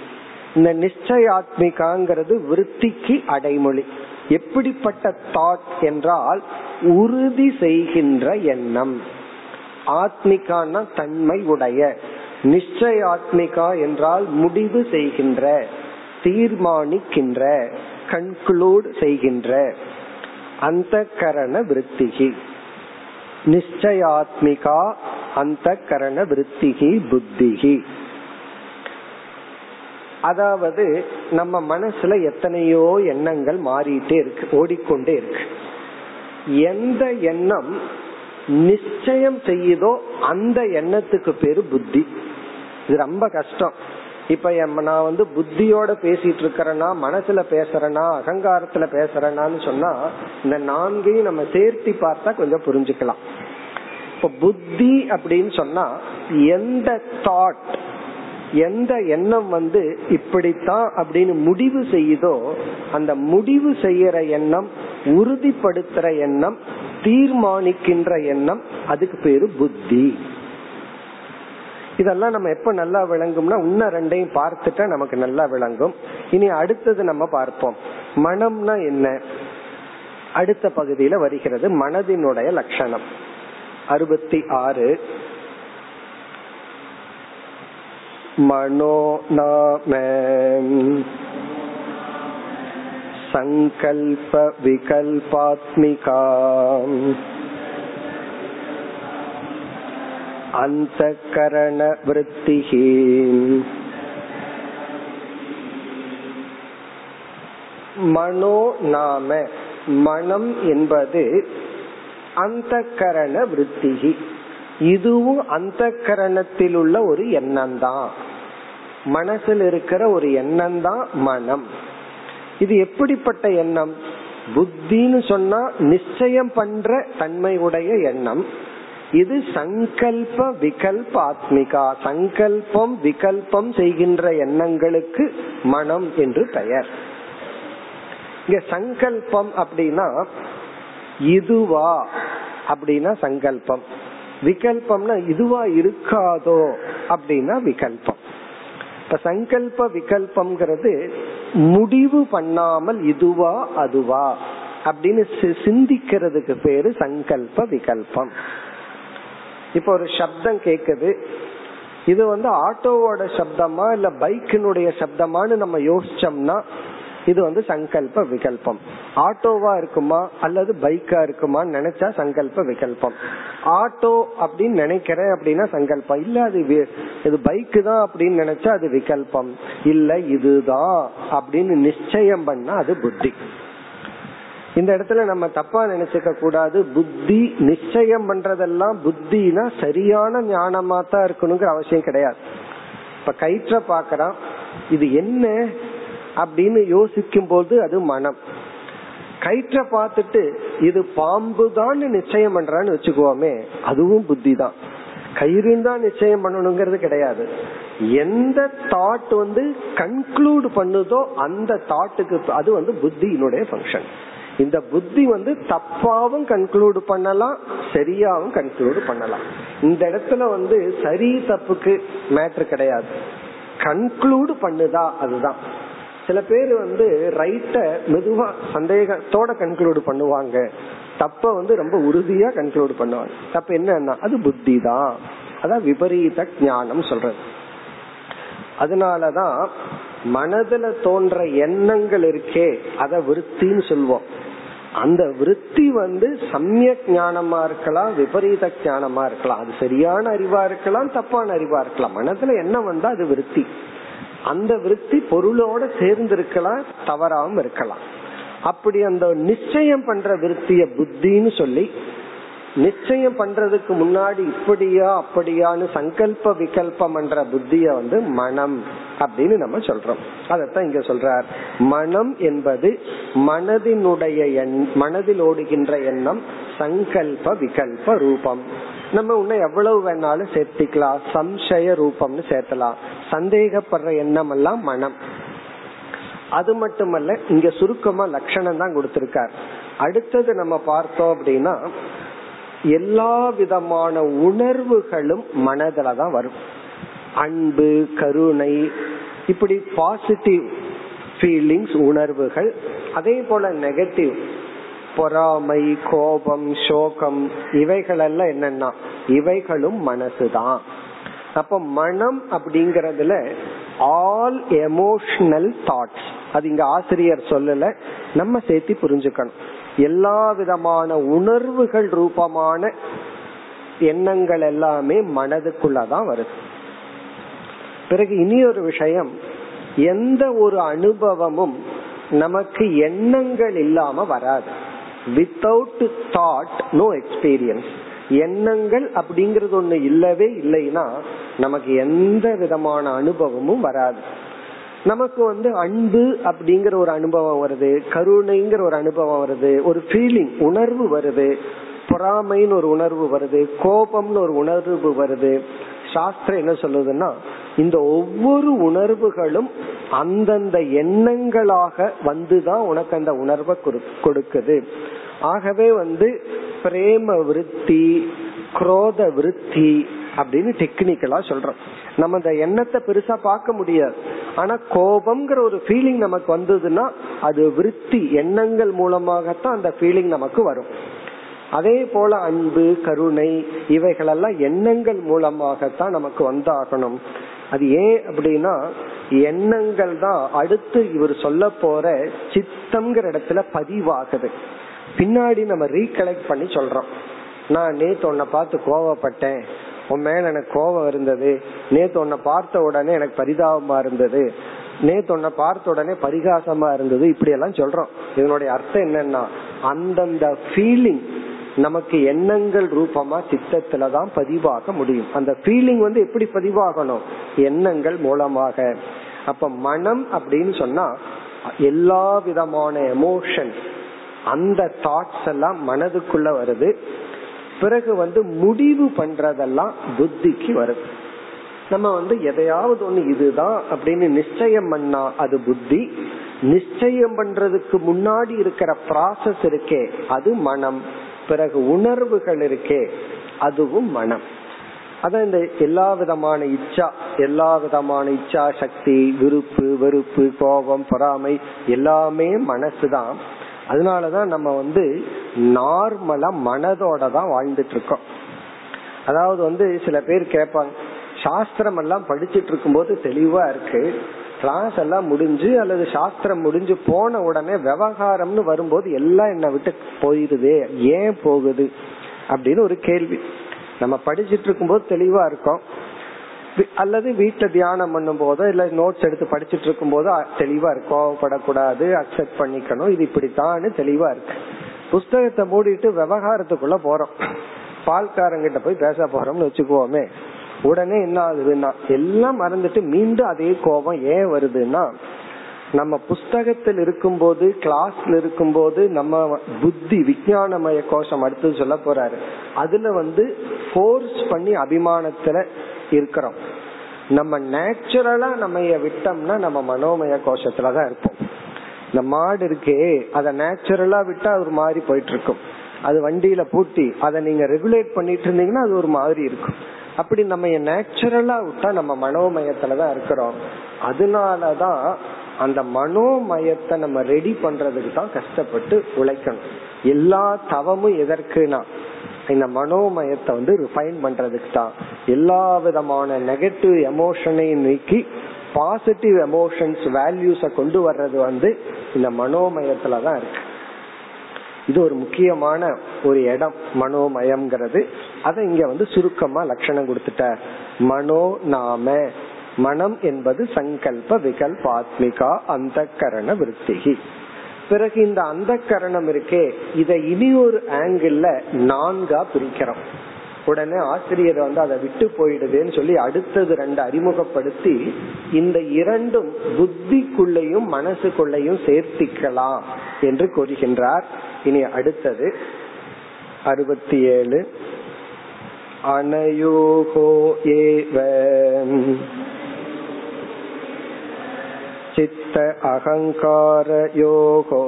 இந்த நிச்சயாத்மிகாங்கிறது விருத்திக்கு அடைமொழி. எப்படிப்பட்ட தாட் என்றால் உறுதி செய்கின்ற எண்ணம். ஆத்மிகான்னா தன்மை உடைய. நிச்சயாத்மிகா என்றால் முடிவு செய்கின்ற தீர்மானிக்கின்ற கன்க்ளூட் செய்கின்ற. அந்த கரண விருத்திகி. நிச்சயாத்மிகா அந்த கரண விருத்திகி புத்திகி. அதாவது நம்ம மனசுல எத்தனையோ எண்ணங்கள் மாறிட்டே இருக்கு ஓடிக்கொண்டே இருக்கு. எந்த எண்ணம் நிச்சயம் செய்யுதோ அந்த எண்ணத்துக்கு பேரு புத்தி. இது ரொம்ப கஷ்டம். இப்ப நான் வந்து புத்தியோட பேசிட்டு இருக்கிறேன்னா மனசுல பேசுறேனா அகங்காரத்துல பேசுறேனான்னு சொன்னா இந்த நான்கையும் நம்ம சேர்த்தி பார்த்தா கொஞ்சம் புரிஞ்சுக்கலாம். இப்ப புத்தி அப்படின்னு சொன்னா எந்த தாட் எந்த எண்ணம் வந்து இப்படித்தான் அப்படின்னு முடிவு செய்யுதோ அந்த முடிவு செய்யற எண்ணம் உறுதிப்படுத்துற எண்ணம் தீர்மானிக்கின்ற எண்ணம் அதுக்கு பேரு புத்தி. இதெல்லாம் நம்ம எப்ப நல்லா விளங்கும்னா உன்ன ரெண்டையும் பார்த்துட்டா நமக்கு நல்லா விளங்கும். இனி அடுத்தது நம்ம பார்ப்போம். மனம்னா என்ன? அடுத்த பகுதியில வருகிறது மனதினுடைய லட்சணம். அறுபத்தி ஆறு. மனோ நாம नाम सङ्कल्पविकल्पात्मिका अन्तःकरणवृत्तिः மனோ நாம மனம் என்பது அந்த கரண விற்த்திகி இதுவும் அந்த கரணத்தில் உள்ள ஒரு எண்ணம் தான் மனசில் இருக்கிற ஒரு எண்ணம் தான் மனம் இது எப்படிப்பட்ட எண்ணம்? புத்தின்னு சொன்னா நிச்சயம் பண்ற தன்மை உடைய எண்ணம். இது சங்கல்ப விகல்ப ஆத்மிகா. சங்கல்பம் விகல்பம் செய்கின்ற எண்ணங்களுக்கு மனம் என்று பெயர். இங்க சங்கல்பம் அப்படின்னா இதுவா அப்படின்னா சங்கல்பம். விகல்பம்னா இதுவா இருக்காதோ அப்படின்னா விகல்பம். இப்ப சங்கல்ப விகல்பம்ங்கிறது முடிவு பண்ணாமல் இதுவா அதுவா அப்படின்னு சிந்திக்கிறதுக்கு பேரு சங்கல்ப விகல்பம். இப்ப ஒரு சப்தம் கேக்குது. இது வந்து ஆட்டோவோட சப்தமா இல்ல பைக்கினுடைய சப்தமானு நம்ம யோசிச்சோம்னா இது வந்து சங்கல்ப விகல்பம். ஆட்டோவா இருக்குமா அல்லது பைக்கா இருக்குமான்னு நினைச்சா சங்கல்ப விகல்பம். ஆட்டோ அப்படின்னு நினைக்கிறேன் அப்படின்னா சங்கல்பம். இல்ல அது இது பைக்கு தான் அப்படின்னு நினைச்சா அது விகல்பம். இல்ல இதுதான் அப்படின்னு நிச்சயம் பண்ணா அது புத்தி. இந்த இடத்துல நம்ம தப்பா நினைச்சுக்க கூடாது. புத்தி நிச்சயம் பண்றதெல்லாம் புத்தினா சரியான ஞானமா தான் இருக்கணுங்கிற அவசியம் கிடையாது. இப்ப கயிற்ற பாக்கிறான் இது என்ன? அப்படின்னு யோசிக்கும் போது அது மனம். கயிற்ற பார்த்துட்டு இது பாம்பு தான் நிச்சயம் பண்றான்னு வச்சுக்கோமே அதுவும் புத்தி தான் கயிறுன்னு தான் நிச்சயம் பண்ணணுங்கிறது கிடையாது. எந்த தாட் வந்து கன்க்ளூட் பண்ணுதோ அந்த தாட்டுக்கு அது வந்து புத்தியினுடைய ஃபங்க்ஷன் இந்த புத்தி வந்து தப்பாவும் கன்க்ளூட் பண்ணலாம் சரியாவும் கன்க்ளூட் பண்ணலாம். இந்த இடத்துல வந்து சரி தப்புக்கு மேட்ரு கிடையாது. கன்க்ளூட் பண்ணுதா அதுதான். சில பேர் வந்து ரைட்ட மெதுவா சந்தேகத்தோட கன்க்ளூட் பண்ணுவாங்க. தப்ப வந்து ரொம்ப உறுதியா கன்க்ளூட் பண்ணுவாங்க. தப்பு என்னன்னா அது புத்தி தான் அதான் விபரீத ஞானம் சொல்றது. அதனாலதான் மனதுல தோன்ற எண்ணங்கள் இருக்கே அத விருத்தின்னு சொல்லுவோம் அந்த விருத்தி வந்து சமயக் ஞானமா இருக்கலாம் விபரீத ஞானமா இருக்கலாம். அது சரியான அறிவா இருக்கலாம் தப்பான அறிவா இருக்கலாம். மனதுல என்ன வந்தா அது விருத்தி. அந்த விருத்தி பொருளோட சேர்ந்து இருக்கலாம் தவறாம இருக்கலாம். அப்படி அந்த நிச்சயம் பண்ற விருத்திய புத்தின்னு சொல்லி நிச்சயம் பண்றதுக்கு முன்னாடி இப்படியா அப்படியான்னு சங்கல்ப விகல்பம் என்ற புத்திய வந்து மனம் அப்படின்னு நம்ம சொல்றோம். அதத்தான் இங்க சொல்றார். மனம் என்பது மனதினுடைய எண் மனதில் ஓடுகின்ற எண்ணம் சங்கல்ப விகல்ப ரூபம். நம்ம இன்னும் எவ்வளவு வேணாலும் சேர்த்திக்கலாம். சம்சய ரூபம்னு சேர்த்தலாம். சந்தேகப்படுற எண்ணம் எல்லாம் மனம். அது மட்டுமல்ல இங்க சுருக்கமா லட்சணம் தான் கொடுத்திருக்கார். அடுத்தது நம்ம பார்த்தோம் அப்படின்னா எல்லா விதமான உணர்வுகளும் மனதில தான் வரும். அன்பு கருணை இப்படி பாசிட்டிவ் ஃபீலிங்ஸ் உணர்வுகள் அதே போல நெகட்டிவ் பொறாமை கோபம் சோகம் இவைகளெல்லாம் என்னன்னா இவைகளும் மனசுதான். அப்ப மனம் அப்படிங்கறதுல ஆல் எமோஷனல் தாட்ஸ் அது இங்க ஆசிரியர் சொல்லல நம்ம சேர்த்து புரிஞ்சுக்கணும். எல்லா விதமான உணர்வுகள் ரூபமான எண்ணங்கள் எல்லாமே மனதுக்குள்ளதான் வருது. பிறகு இனி ஒரு விஷயம் எந்த ஒரு அனுபவமும் நமக்கு எண்ணங்கள் இல்லாம வராது. வித்தவுட் தாட் நோ எக்ஸ்பீரியன்ஸ் எண்ணங்கள் அப்படிங்கறது ஒண்ணு இல்லவே இல்லைன்னா நமக்கு எந்த விதமான அனுபவமும் வராது. நமக்கு வந்து அன்பு அப்படிங்கிற ஒரு அனுபவம் வருது கருணைங்கிற ஒரு அனுபவம் வருது ஒரு ஃபீலிங் உணர்வு வருது பொறாமைன்னு ஒரு உணர்வு வருது கோபம்னு ஒரு உணர்வு வருது. சாஸ்திரம் என்ன சொல்லுதுன்னா இந்த ஒவ்வொரு உணர்வுகளும் அந்தந்த எண்ணங்களாக வந்துதான் உனக்கு அந்த உணர்வை கொடுக்குது. ஆகவே வந்து பிரேம விருத்தி குரோத விருத்தி அப்படின்னு டெக்னிக்கலா சொல்றோம். நம்ம அந்த எண்ணத்தை பெருசா பார்க்க முடியாது. ஆனா கோபம்ங்கிற ஒரு ஃபீலிங் நமக்கு வந்ததுன்னா அது விருத்தி எண்ணங்கள் மூலமாகத்தான் அந்த ஃபீலிங் நமக்கு வரும். அதே போல அன்பு கருணை இவைகளெல்லாம் எண்ணங்கள் மூலமாகத்தான் நமக்கு வந்தாகணும். அது ஏன் அப்படின்னா எண்ணங்கள் தான் அடுத்து இவர் சொல்ல போற சித்தம்ங்கிற இடத்துல பதிவாகுது. பின்னாடி நம்ம ரீகலெக்ட் பண்ணி சொல்றோம். நான் நேத்து உன்னை பார்த்து கோவப்பட்டேன். உன் மேல எனக்கு கோபம் இருந்தது. நேத்து உன்னை பார்த்த உடனே எனக்கு பரிதாபமா இருந்தது. நேத்து உன்னை பார்த்த உடனே பரிகாசமா இருந்தது. இப்படி எல்லாம் சொல்றோம். இதனுடைய அர்த்தம் என்னன்னா அந்தந்த ஃபீலிங் நமக்கு எண்ணங்கள் ரூபமா சித்தத்துலதான் பதிவாக முடியும். அந்த ஃபீலிங் வந்து எப்படி பதிவாகணும்? எண்ணங்கள் மூலமாக. அப்ப மனம் அப்படின்னு சொன்னா எல்லா விதமான எமோஷன் அந்த தாட்ஸ் எல்லாம் மனதுக்குள்ள வருது. பிறகு வந்து முடிவு பண்றதெல்லாம் புத்திக்கு வருது. நம்ம வந்து எதையாவது ஒண்ணு இதுதான் அப்படின்னு நிச்சயம் பண்ணா அது புத்தி. நிச்சயம் பண்றதுக்கு முன்னாடி இருக்கிற ப்ராசஸ் இருக்கே அது மனம். பிறகு உணர்வுகள் இருக்கே அதுவும் மனம். அதான் இந்த எல்லா விதமான இச்சா எல்லா விதமான இச்சா சக்தி விருப்பு வெறுப்பு கோபம் பொறாமை எல்லாமே மனசுதான். அதனாலதான் நம்ம வந்து நார்மலா மனதோட தான் வாழ்ந்துட்டு இருக்கோம் அதாவது வந்து சில பேர் கேட்பாங்க சாஸ்திரம் எல்லாம் படிச்சிட்டு இருக்கும் போது தெளிவா இருக்கு. கிளாஸ் எல்லாம் முடிஞ்சு அல்லது சாஸ்திரம் முடிஞ்சு போன உடனே விவகாரம்னு வரும்போது எல்லாம் என்ன விட்டு போயிருதே. ஏன் போகுது? அப்படின்னு ஒரு கேள்வி. நம்ம படிச்சிட்டு இருக்கும் போது தெளிவா இருக்கோம். அல்லது வீட்டுல தியானம் பண்ணும் போதோ இல்ல நோட்ஸ் எடுத்து படிச்சிட்டு இருக்கும் போதோ தெளிவா கோவப்படக்கூடாது அக்செப்ட் பண்ணிக்கணும் இது இப்படித்தான் தெளிவா இருக்கு. புஸ்தகத்தை மூடிட்டு விவகாரத்துக்குள்ள போறோம். பால்காரங்கிட்ட போய் பேச போறோம்னு வச்சுக்குவோமே. உடனே என்ன ஆகுதுன்னா எல்லாம் மறந்துட்டு மீண்டும் அதே கோபம் ஏன் வருதுன்னா நம்ம புஸ்தகத்தில் இருக்கும்போது கிளாஸ்ல இருக்கும்போது நம்ம புத்தி விஞ்ஞானமய கோஷம் அடுத்து சொல்ல போறாரு. அதுல வந்து ஃபோர்ஸ் பண்ணி அபிமானத்துல இருக்கிறோம். நம்ம நேச்சுரலா நம்ம விட்டோம்னா நம்ம மனோமய கோஷத்துலதான் இருப்போம். இந்த மாடு இருக்கே அத நேச்சுரலா விட்டா ஒரு மாதிரி போயிட்டு இருக்கும். அது வண்டியில பூட்டி அதை நீங்க ரெகுலேட் பண்ணிட்டு இருந்தீங்கன்னா அது ஒரு மாதிரி இருக்கும். அப்படி நம்ம நேச்சுரலா விட்டா நம்ம மனோமயத்துலதான் இருக்கிறோம். அதனாலதான் அந்த மனோமயத்தை நம்ம ரெடி பண்றதுக்கு தான் கஷ்டப்பட்டு உழைக்கணும். எல்லா தவமும் எதற்குனா இந்த மனோமயத்தை வந்து ரிஃபைன் பண்றதுக்கு தான். எல்லா விதமான நெகட்டிவ் எமோஷனையும் நீக்கி பாசிட்டிவ் எமோஷன்ஸ் வேல்யூஸ கொண்டு வர்றது வந்து இந்த மனோமயத்துல தான் இருக்கு. இது ஒரு முக்கியமான ஒரு இடம் மனோமயம்ங்கிறது. அதை இங்க வந்து சுருக்கமா லட்சணம் கொடுத்துட்டார் மனோ நாம. மனம் என்பது சங்கல்ப விகல்பாத்மிகா அந்த கரண விருத்திகி. பிறகு இந்த அந்த கரணம் இருக்கே. இதை இனி ஒரு ஆங்கிள் நான்கா பிரிக்கிறோம். உடனே ஆசிரியர் வந்து அதை விட்டு போயிடுதுன்னு சொல்லி அடுத்தது ரெண்டு அறிமுகப்படுத்தி இந்த இரண்டும் புத்திக்குள்ளையும் மனசுக்குள்ளையும் சேர்த்திக்கலாம் என்று கூறுகின்றார். இனி அடுத்தது அறுபத்தி ஏழு அனயோகோ ஏவ சித்த அகங்காரயோகோ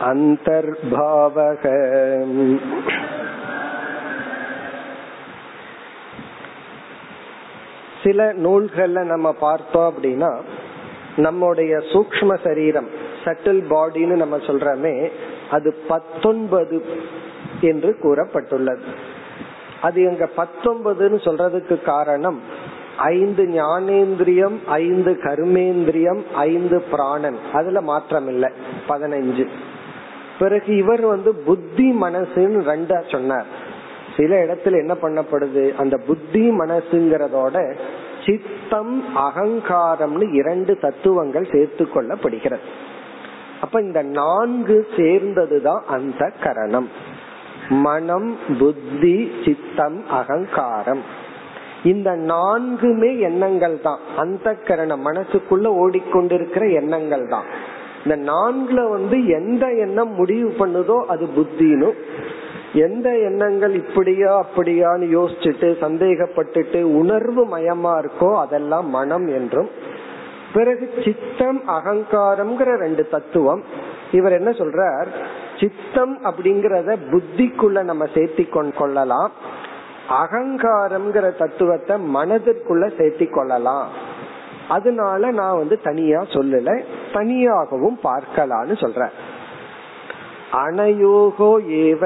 அந்தர்பாவக. சில நூல்களில் நம்ம பார்த்தோம் அப்படின்னா நம்முடைய சூக்ம சரீரம் சட்டில் பாடின்னு நம்ம சொல்றோமே அது பத்தொன்பது என்று கூறப்பட்டுள்ளது. அது எங்க பத்தொன்பதுன்னு சொல்றதுக்கு காரணம் ஐந்து ஞானேந்திரியம் ஐந்து கர்மேந்திரியம் ஐந்து பிராணன். அதுல மாற்றம் இல்லை பதினஞ்சு. பிறகு இவர் வந்து புத்தி மனசுன்னு ரெண்டா சொன்னார். சில இடத்துல என்ன பண்ணப்படுது? அந்த புத்தி மனசுங்கிறதோட சித்தம் அகங்காரம்னு இரண்டு தத்துவங்கள் சேர்த்து கொள்ளப்படுகிறது. அப்ப இந்த நான்கு சேர்ந்ததுதான் அந்த கரணம். மனம் புத்தி சித்தம் அகங்காரம். இந்த நான்குமே எண்ணங்கள் தான் அந்த கரணம் மனசுக்குள்ள ஓடிக்கொண்டிருக்கிற எண்ணங்கள் தான் இந்த நான்குல வந்து எந்த எண்ணம் முடிவு பண்ணுதோ அது புத்தினும் எந்த எண்ணங்கள் இப்படியா அப்படியான்னு யோசிச்சுட்டு சந்தேகப்பட்டுட்டு உணர்வு மயமா இருக்கோ அதெல்லாம் மனம் என்றும். பிறகு சித்தம் அகங்காரம்ங்கிற ரெண்டு தத்துவம். இவர் என்ன சொல்றார்? சித்தம் அப்படிங்கறத புத்திக்குள்ள நம்ம சேர்த்தி கொள்ளலாம். அகங்காரம்ங்கிற தத்துவத்தை மனதிற்குள்ள சேர்த்தி கொள்ளலாம். அதனால நான் வந்து தனியா சொல்லல தனியாகவும் பார்க்கலான்னு சொல்றேன். அனயோகோ ஏவ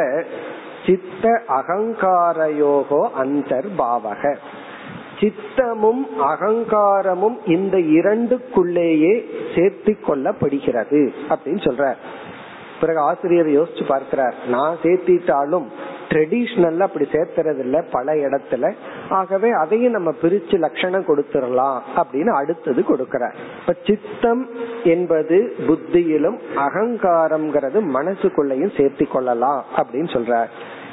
சித்த அகங்காரயோகோ அந்தர்பாவக. சித்தமும் அகங்காரமும் இந்த இரண்டுக்குள்ளேயே சேர்த்து கொள்ளப்படுகிறது அப்படின்னு சொல்ற பிறகு ஆசிரியர் யோசிச்சு பார்க்கிறார் நான் சேர்த்திட்டாலும் ட்ரெடிஷ்னல்ல அப்படி சேர்த்துறது இல்ல பல இடத்துல. ஆகவே அதையும் நம்ம பிரிச்சு லட்சணம் கொடுத்துடலாம் அப்படின்னு அடுத்தது கொடுக்கிற இப்ப சித்தம் என்பது புத்தியிலும் அகங்காரம்ங்கிறது மனசுக்குள்ளையும் சேர்த்து கொள்ளலாம் அப்படின்னு சொல்ற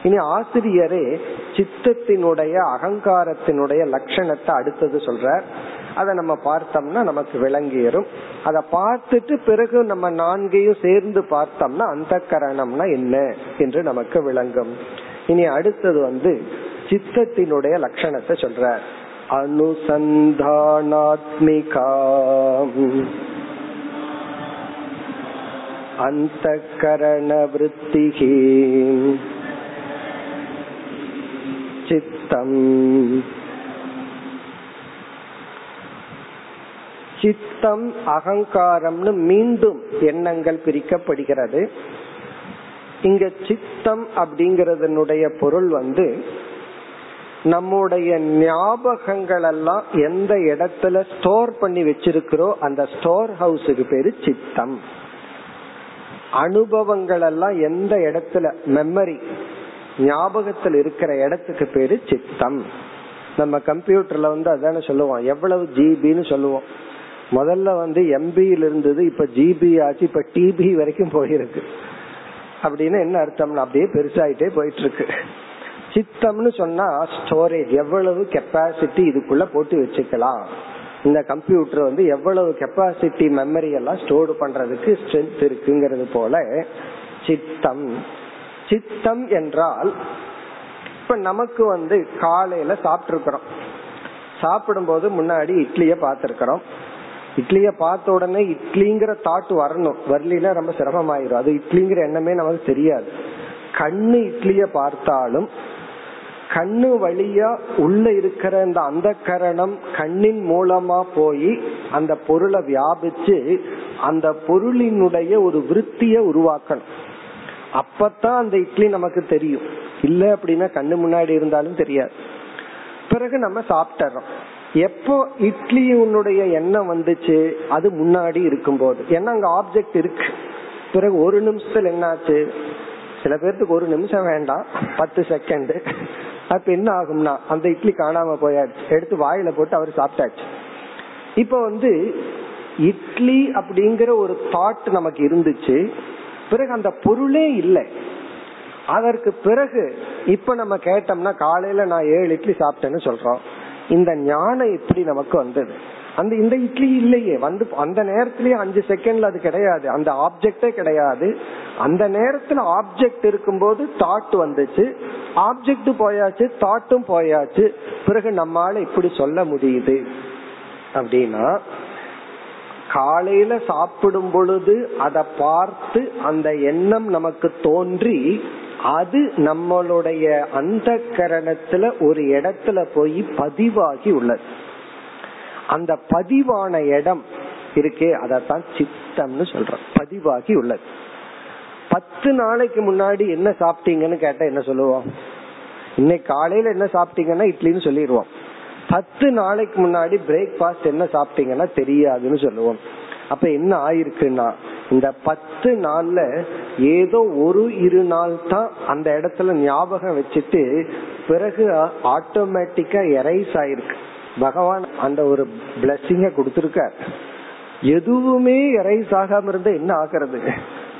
இனி ஆசிரியரே சித்தத்தினுடைய அகங்காரத்தினுடைய லட்சணத்தை அடுத்தது சொல்ற அதை நம்ம பார்த்தோம்னா நமக்கு விளங்கிடும் அதை பார்த்துட்டு பிறகு நம்ம நான்கையும் சேர்ந்து பார்த்தோம்னா அந்த கரணம்னா என்ன என்று நமக்கு விளங்கும். இனி அடுத்தது வந்து சித்தத்தினுடைய லட்சணத்தை சொல்ற அனுசந்தானாத்மிகா அந்த கரண விற்த்திகி சித்தம். சித்தம் அகங்காரம்னு மீண்டும் எண்ணங்கள் பிரிக்கப்படுகிறது. இங்க சித்தம் அப்படிங்கறதனுடைய பொருள் வந்து நம்முடைய ஞாபகங்கள் எல்லாம் எந்த இடத்துல ஸ்டோர் பண்ணி வச்சிருக்கிறோம் அந்த ஸ்டோர் ஹவுஸுக்கு பேரு சித்தம். அனுபவங்கள் எல்லாம் எந்த இடத்துல மெமரி ஞாபகத்தில் இருக்கிற இடத்துக்கு பேரு சித்தம். நம்ம கம்ப்யூட்டர்ல வந்து அதான சொல்லுவோம் எவ்வளவு ஜிபின்னு சொல்லுவோம். முதல்ல வந்து எம்பியில் இருந்தது இப்ப ஜிபி ஆச்சு இப்ப டிபி வரைக்கும் போயிருக்கு. அப்படின்னு என்ன அர்த்தம்னா அப்படியே பெருசாயிட்டே போயிட்டு இருக்கு சித்தம்னு சொன்னா ஸ்டோரேஜ் எவ்வளவு கெப்பாசிட்டி இதுக்குள்ள போட்டு வச்சுக்கலாம். இந்த கம்ப்யூட்டர் வந்து எவ்வளவு கெப்பாசிட்டி மெமரி எல்லாம் ஸ்டோர் பண்றதுக்கு ஸ்ட்ரென்த் இருக்குங்கிறது போல சித்தம். சித்தம் என்றால் இப்ப நமக்கு வந்து காலையில சாப்பிட்டு இருக்கிறோம் சாப்பிடும்போது முன்னாடி இட்லிய பாத்திருக்கிறோம் இட்லிய பார்த்த உடனே இட்லிங்கிற தாட் வரணும். வரலாம் ரொம்ப சிரமமாயிரும். அது இட்லிங்கிற எண்ணமே நமக்கு தெரியாது. கண்ணு இட்லிய பார்த்தாலும் கண்ணு வழியா உள்ள இருக்கிற இந்த அந்த கரணம் கண்ணின் மூலமா போய் அந்த பொருளை வியாபிச்சு அந்த பொருளினுடைய ஒரு விருத்திய உருவாக்கணும். அப்பதான் அந்த இட்லி நமக்கு தெரியும். இல்ல அப்படின்னா கண்ணு முன்னாடி இருந்தாலும் தெரியாது. பிறகு நம்ம சாப்பிட்டுறோம். எப்போ இட்லி உன்னுடைய எண்ணம் வந்துச்சு அது முன்னாடி இருக்கும்போது. ஏன்னா அங்க ஆப்ஜெக்ட் இருக்கு. பிறகு ஒரு நிமிஷத்துல என்னாச்சு? சில பேர்த்துக்கு ஒரு நிமிஷம் வேண்டாம் பத்து செகண்ட் அப்ப என்ன ஆகும்னா அந்த இட்லி காணாம போயாச்சு. எடுத்து வாயில போட்டு அவர் சாப்பிட்டாச்சு. இப்ப வந்து இட்லி அப்படிங்கிற ஒரு தாட் நமக்கு இருந்துச்சு. பிறகு அந்த பொருளே இல்லை. அதற்கு பிறகு இப்ப நம்ம கேட்டோம்னா காலையில நான் ஏழு இட்லி சாப்பிட்டேன்னு சொல்றோம். இந்த ஞானம் எப்படி நமக்கு வந்தது? அந்த இந்த இட்லி இல்லையே. வந்து அந்த நேரத்திலேயே அஞ்சு செகண்ட்ல அது கிடையாது. அந்த ஆப்ஜெக்டே கிடையாது. அந்த நேரத்துல ஆப்ஜெக்ட் இருக்கும்போது தாட் வந்துச்சு. ஆப்ஜெக்ட் போயாச்சு தாட்டும் போயாச்சு. பிறகு நம்மால இப்படி சொல்ல முடியுது. அப்படின்னா காலையில சாப்பிடும் பொழுது அதை பார்த்து அந்த எண்ணம் நமக்கு தோன்றி அது நம்மளுடைய அந்த கரணத்துல ஒரு இடத்துல போய் பதிவாகி உள்ளது. அந்த பதிவான இடம் இருக்கே அதத்தான் சித்தம்னு சொல்றோம். பதிவாகி உள்ளது. பத்து நாளைக்கு முன்னாடி என்ன சாப்பிட்டீங்கன்னு கேட்டா என்ன சொல்லுவோம்? இன்னைக்கு காலையில என்ன சாப்பிட்டீங்கன்னா இட்லின்னு சொல்லிடுவோம். பத்து நாளைக்கு முன்னாடி பிரேக்ஃபாஸ்ட் என்ன சாப்பிட்டீங்கன்னா தெரியாதுன்னு சொல்லுவோம். அப்ப என்ன ஆயிருக்குன்னா இந்த பத்து நாள்ல ஏதோ ஒரு இரு நாள் தான் அந்த இடத்துல ஞாபகம் வச்சுட்டு பிறகு ஆட்டோமேட்டிக்கா எரைஸ் ஆயிருக்கு. பகவான் அந்த ஒரு பிளஸ்ஸிங்க கொடுத்திருக்கார். எதுவுமே எரைஸ் ஆகாம இருந்தா என்ன ஆகிறது?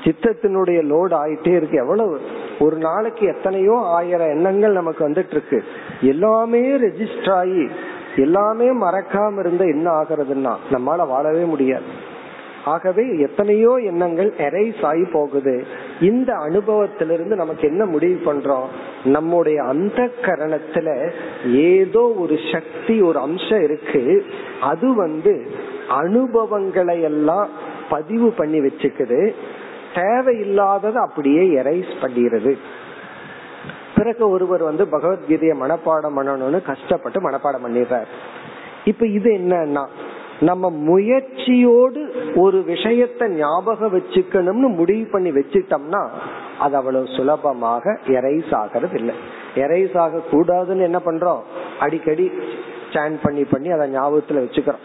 சித்தத்தினுடைய லோடு ஆயிட்டே இருக்கு. எவ்வளவு? ஒரு நாளைக்கு எத்தனையோ ஆயிரம் எண்ணங்கள் நமக்கு வந்துட்டு இருக்கு. எல்லாமே ரெஜிஸ்டர் ஆகி எல்லாமே மறக்காம இருந்தா என்ன ஆகுறதுன்னா நம்மளால வாழவே முடியாது. ஆகவே எத்தனையோ எண்ணங்கள் எரைஸ் ஆகி போகுது. இந்த அனுபவத்திலிருந்து நமக்கு என்ன முடிவு பண்றோம்? நம்முடைய அந்த கரணத்துல ஏதோ ஒரு சக்தி ஒரு அம்சம் இருக்கு. அது வந்து அனுபவங்களை எல்லாம் பதிவு பண்ணி வச்சுக்குது. தேவையில்லாதது அப்படியே எரைஸ் பண்ணிடுது பிறகு ஒருவர் வந்து பகவத்கீதையை மனப்பாடம் பண்ணணும்னு கஷ்டப்பட்டு மனப்பாடம் பண்ணிடுறார். இப்ப இது என்னன்னா நம்ம முயற்சியோடு ஒரு விஷயத்த ஞாபகம் வச்சுக்கணும்னு முடிவு பண்ணி வச்சுட்டோம்னா அது அவ்வளவு சுலபமாக எரைஸ் ஆகிறது இல்லை எரைஸ் ஆக கூடாதுன்னு என்ன பண்றோம்? அடிக்கடி ஸ்டாண்ட் பண்ணி பண்ணி அதை ஞாபகத்துல வச்சுக்கிறோம்.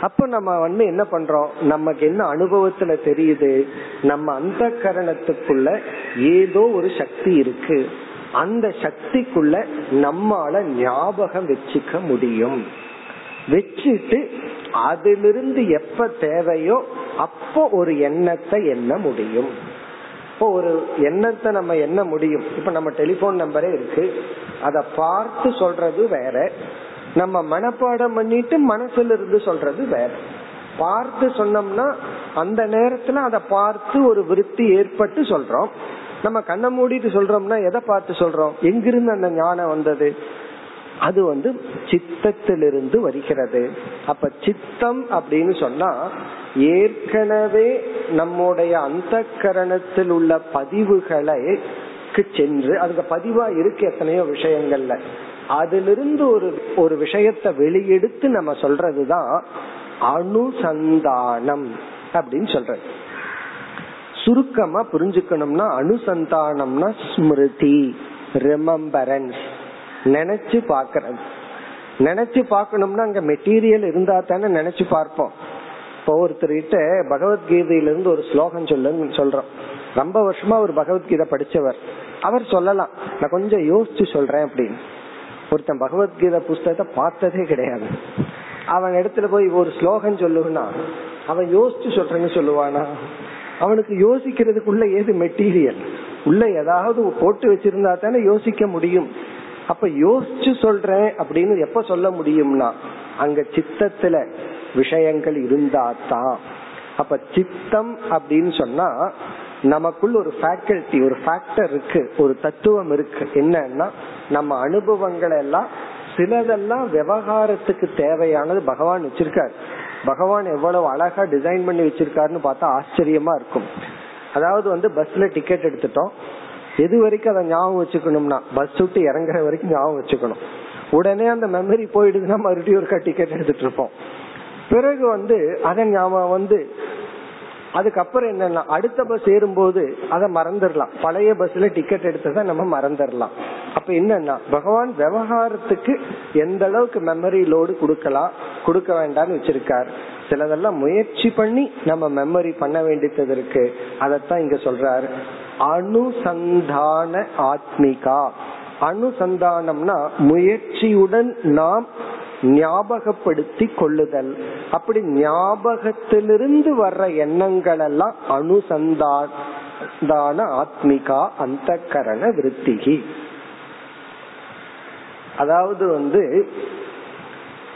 அப்ப நம்ம வந்து என்ன பண்றோம்? நமக்கு என்ன அனுபவத்துல தெரியுது? நம்ம அந்த கரணத்துக்குள்ள ஏதோ ஒரு சக்தி இருக்கு. அந்த சக்திக்குள்ள நம்மால ஞாபகம் வச்சுக்க முடியும். வச்சுட்டு அதிலிருந்து எப்ப தேவையோ அப்போ ஒரு எண்ணத்தை எண்ண முடியும். இப்போ ஒரு எண்ணத்தை நம்ம எண்ண முடியும். இப்ப நம்ம டெலிபோன் நம்பரே இருக்கு. அத பார்த்து சொல்றது வேற. நம்ம மனப்பாடம் பண்ணிட்டு மனசுல இருந்து சொல்றது வேற. பார்த்து சொன்னோம்னா அந்த நேரத்துல அதை பார்த்து ஒரு விருத்தி ஏற்பட்டு சொல்றோம். நம்ம கண்ணை மூடிட்டு சொல்றோம்னா எதை பார்த்து சொல்றோம்? எங்கிருந்து அந்த ஞானம் வந்தது? அது வந்து சித்தத்திலிருந்து வருகிறது. அப்ப சித்தம் அப்படின்னு சொன்னா ஏற்கனவே நம்முடைய அந்த கரணத்தில் உள்ள பதிவுகளை சென்று அதுக்கு பதிவா இருக்கு எத்தனையோ விஷயங்கள்ல. அதிலிருந்து ஒரு ஒரு விஷயத்தை வெளியெடுத்து நம்ம சொல்றதுதான் அனுசந்தானம் அப்படின்னு சொல்றது. சுருக்கமா புரிஞ்சுக்கணும்னா அனுசந்தானம்னா ஸ்மிருதி ரிமம்பரன்ஸ் நினைச்சு பாக்கிறது நினைச்சு பார்க்கணும்னா அங்க மெட்டீரியல் இருந்தா தானே நினைச்சு பார்ப்போம். இப்போ ஒருத்தர்கிட்ட பகவத்கீதையில இருந்து ஒரு ஸ்லோகம் சொல்லுன்னு சொல்றோம். ரொம்ப வருஷமா ஒரு பகவத்கீதை படிச்சவர். அவர் சொல்லலாம். நான் கொஞ்சம் யோசிச்சு சொல்றேன் அப்படின்னு. ஒருத்தன் பகவத்கீதை புஸ்தகத்தை பார்த்ததே கிடையாது. அவன் இடத்துல போய் ஒரு ஸ்லோகம் சொல்லுன்னா அவன் யோசிச்சு சொல்றேன்னு சொல்லுவானா? அவனுக்கு யோசிக்கிறதுக்குள்ள ஏது மெட்டீரியல் உள்ள ஏதாவது போட்டு வச்சிருந்தா தானே யோசிக்க முடியும். அப்ப யோசிச்சு சொல்றேன் அப்படின்னு எப்ப சொல்ல முடியும்னா அங்க சித்தத்துல விஷயங்கள் இருந்தாதான். அப்ப சித்தம் அப்படின்னு சொன்னா நமக்குள்ள ஒரு ஃபேக்கல்டி ஒரு ஃபேக்டர் இருக்கு ஒரு தத்துவம் இருக்கு. என்னன்னா நம்ம அனுபவங்கள் எல்லாம் சிலதெல்லாம் விவகாரத்துக்கு தேவையானது பகவான் வச்சிருக்காரு. பகவான் எவ்வளவு அழகா டிசைன் பண்ணி வச்சிருக்காருன்னு பார்த்தா ஆச்சரியமா இருக்கும். அதாவது வந்து பஸ்ல டிக்கெட் எடுத்துட்டோம். எது வரைக்கும் அதை ஞாபகம் வச்சுக்கணும்னா பஸ் விட்டு இறங்குற வரைக்கும் ஞாபகம் வச்சுக்கணும். உடனே அந்த மெமரி போயிடுதுன்னா மறுபடியும் ஒருக்கா டிக்கெட் எடுத்துட்டு இருப்போம். பிறகு வந்து அதை ஞாபகம் வந்து அதுக்கப்புறம் என்னன்னா அடுத்த பஸ் ஏறும்போது அதை மறந்துடலாம். பழைய பஸ்ல டிக்கெட் எடுத்ததை நம்ம மறந்துடலாம். அப்ப என்னன்னா பகவான் விவகாரத்துக்கு எந்த அளவுக்கு மெமரி லோடு கொடுக்கலாம் கொடுக்க வேண்டாம்னு வச்சிருக்காரு. சிலதெல்லாம் முயற்சி பண்ணி நம்ம மெமரி பண்ண வேண்டியது இருக்கு. அதைத்தான் இங்க சொல்றாரு. அனுசந்தான ஆத்மிகா. அனுசந்தானம்னா முயற்சியுடன் நாம் ஞாபகப்படுத்தி கொள்ளுதல். அப்படி ஞாபகத்திலிருந்து வர்ற எண்ணங்கள் எல்லாம் அனுசந்தான ஆத்மிகா அந்த கரண விருத்திகி. அதாவது வந்து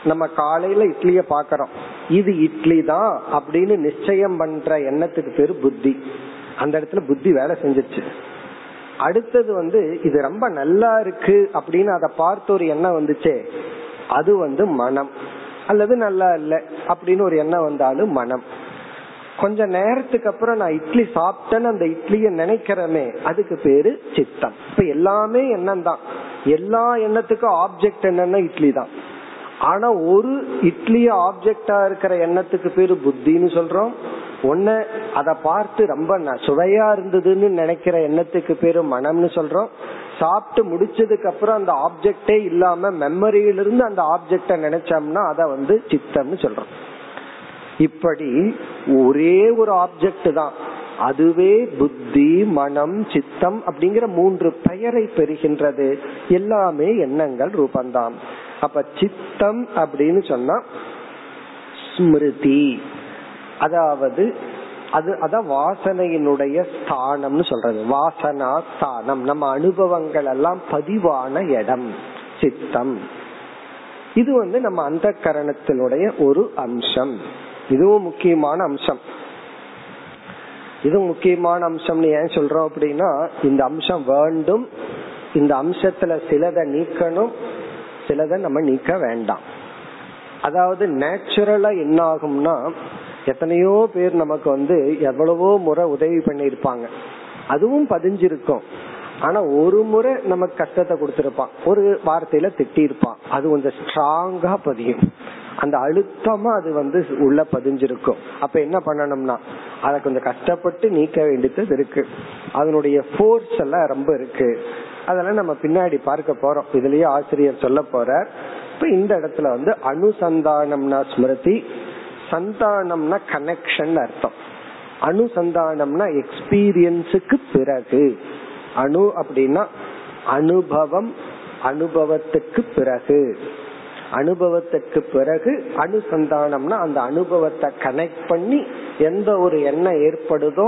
நம்ம காலையில இட்லிய பாக்கிறோம். இது இட்லி தான் அப்படின்னு நிச்சயம் பண்ற எண்ணத்துக்கு பேரு புத்தி. அந்த இடத்துல புத்தி வேலை செஞ்சிச்சு அடுத்தது வந்து இது ரொம்ப நல்லா இருக்கு அப்படின்னு அதை பார்த்து ஒரு எண்ணம் வந்துச்சே. அது வந்து மனம். அல்லது நல்லா இல்லை அப்படின்னு ஒரு எண்ணம் வந்தாலும் மனம். கொஞ்ச நேரத்துக்கு அப்புறம் நான் இட்லி சாப்பிட்டேன்னு அந்த இட்லிய நினைக்கிறமே அதுக்கு பேரு சித்தம். இப்ப எல்லாமே எண்ணம் தான் எல்லா எண்ணத்துக்கும் ஆப்ஜெக்ட் என்னன்னா இட்லி தான் ஆனா ஒரு இட்லிய ஆப்ஜெக்டா இருக்கிற எண்ணத்துக்கு பேரு புத்தின்னு சொல்றோம். ஒன்னு அதை பார்த்து ரொம்ப சுவையா இருந்ததுன்னு நினைக்கிற எண்ணத்துக்கு பேரு மனம்னு சொல்றோம். சாப்பிட்டு முடிச்சதுக்கு அப்புறம் அந்த ஆப்ஜெக்டே இல்லாம மெமரியிலிருந்து அந்த ஆப்ஜெக்ட நினைச்சோம்னா அத வந்து சித்தம்னு சொல்றோம். இப்படி ஒரே ஒரு ஆப்ஜெக்ட் தான். அதுவே புத்தி மனம் சித்தம் அப்படிங்கிற மூன்று பெயரை பெறுகின்றது. எல்லாமே எண்ணங்கள் ரூபந்தான் அப்ப சித்தம் அப்படின்னு சொன்னா ஸ்மிருதி. அதாவது அது அத வாசனையினுடைய ஸ்தானம்னு சொல்றது. வாசனா ஸ்தானம். நம்ம அனுபவங்கள் எல்லாம் பதிவான இடம் சித்தம். இது வந்து நம்ம அந்த கரணத்தினுடைய ஒரு அம்சம். இதுவும் முக்கியமான அம்சம். இது முக்கியமான அம்சம்னு ஏன் சொல்றோம் அப்படின்னா இந்த அம்சம் வேண்டும் இந்த அம்சத்துல சிலதை நீக்கணும் சிலதை நம்ம நீக்க வேண்டாம். அதாவது நேச்சுரலா என்ன ஆகும்னா எத்தனையோ பேர் நமக்கு வந்து எவ்வளவோ முறை உதவி பண்ணிருப்பாங்க அதுவும் பதிஞ்சிருக்கும். ஆனா ஒரு முறை நமக்கு கஷ்டத்தை கொடுத்திருப்பான். ஒரு வார்த்தையில திட்டி இருப்பான் அது கொஞ்சம் ஸ்ட்ராங்கா பதியும். அந்த அழுத்தமா அது வந்து உள்ள பதிஞ்சிருக்கும். அப்ப என்ன பண்ணணும்னா அத கொஞ்சம் கஷ்டப்பட்டு நீக்க வேண்டியது இருக்கு. அதனுடைய போர்ஸ் எல்லாம் ரொம்ப இருக்கு. அதெல்லாம் நம்ம பின்னாடி பார்க்க போறோம். இதுலயே ஆசிரியர் சொல்ல போறார். இப்ப இந்த இடத்துல வந்து அனுசந்தானம்னா ஸ்மிருதி சந்தானம்னா கனெக்ஷன் அர்த்தம். அனுசந்தானம்னா எக்ஸ்பீரியன்ஸுக்கு பிறகு. அணு அப்படின்னா அனுபவம் அனுபவத்துக்கு பிறகு. அனுபவத்துக்கு பிறகு அனுசந்தானம்னா அந்த அனுபவத்தை கனெக்ட் பண்ணி எந்த ஒரு எண்ணம் ஏற்படுதோ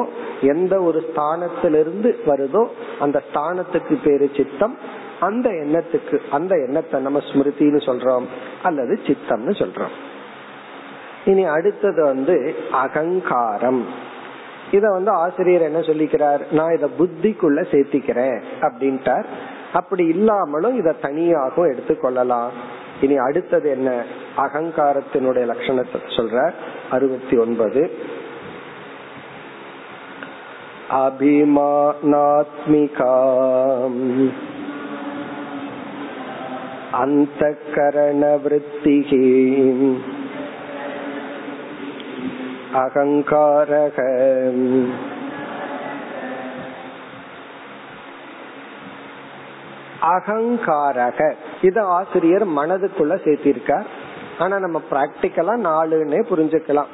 எந்த ஒரு ஸ்தானத்திலிருந்து வருதோ அந்த ஸ்தானத்துக்கு பேரு சித்தம். அந்த எண்ணத்துக்கு அந்த எண்ணத்தை நம்ம ஸ்மிருதின்னு சொல்றோம் அல்லது சித்தம்னு சொல்றோம். இனி அடுத்தது வந்து அகங்காரம். இத வந்து ஆசிரியர் என்ன சொல்லிக்கிறார்? நான் இத புத்திக்குள்ள சேர்த்திக்கிறேன் அப்படின்ட்டார். அப்படி இல்லாமலும் இத தனியாகவும் எடுத்துக்கொள்ளலாம் இனி அடுத்தது என்ன? அகங்காரத்தினுடைய லட்சணத்தை சொல்ற அறுபத்தி ஒன்பது. அபிமானாத்மிகா அந்த கரணவருத்திகி அகங்காரக. அகங்காரக இது ஆசிரியர் மனதுக்குள்ள சேர்த்திருக்கார். ஆனா நம்ம பிராக்டிக்கலா நாலுன்னே புரிஞ்சுக்கலாம்.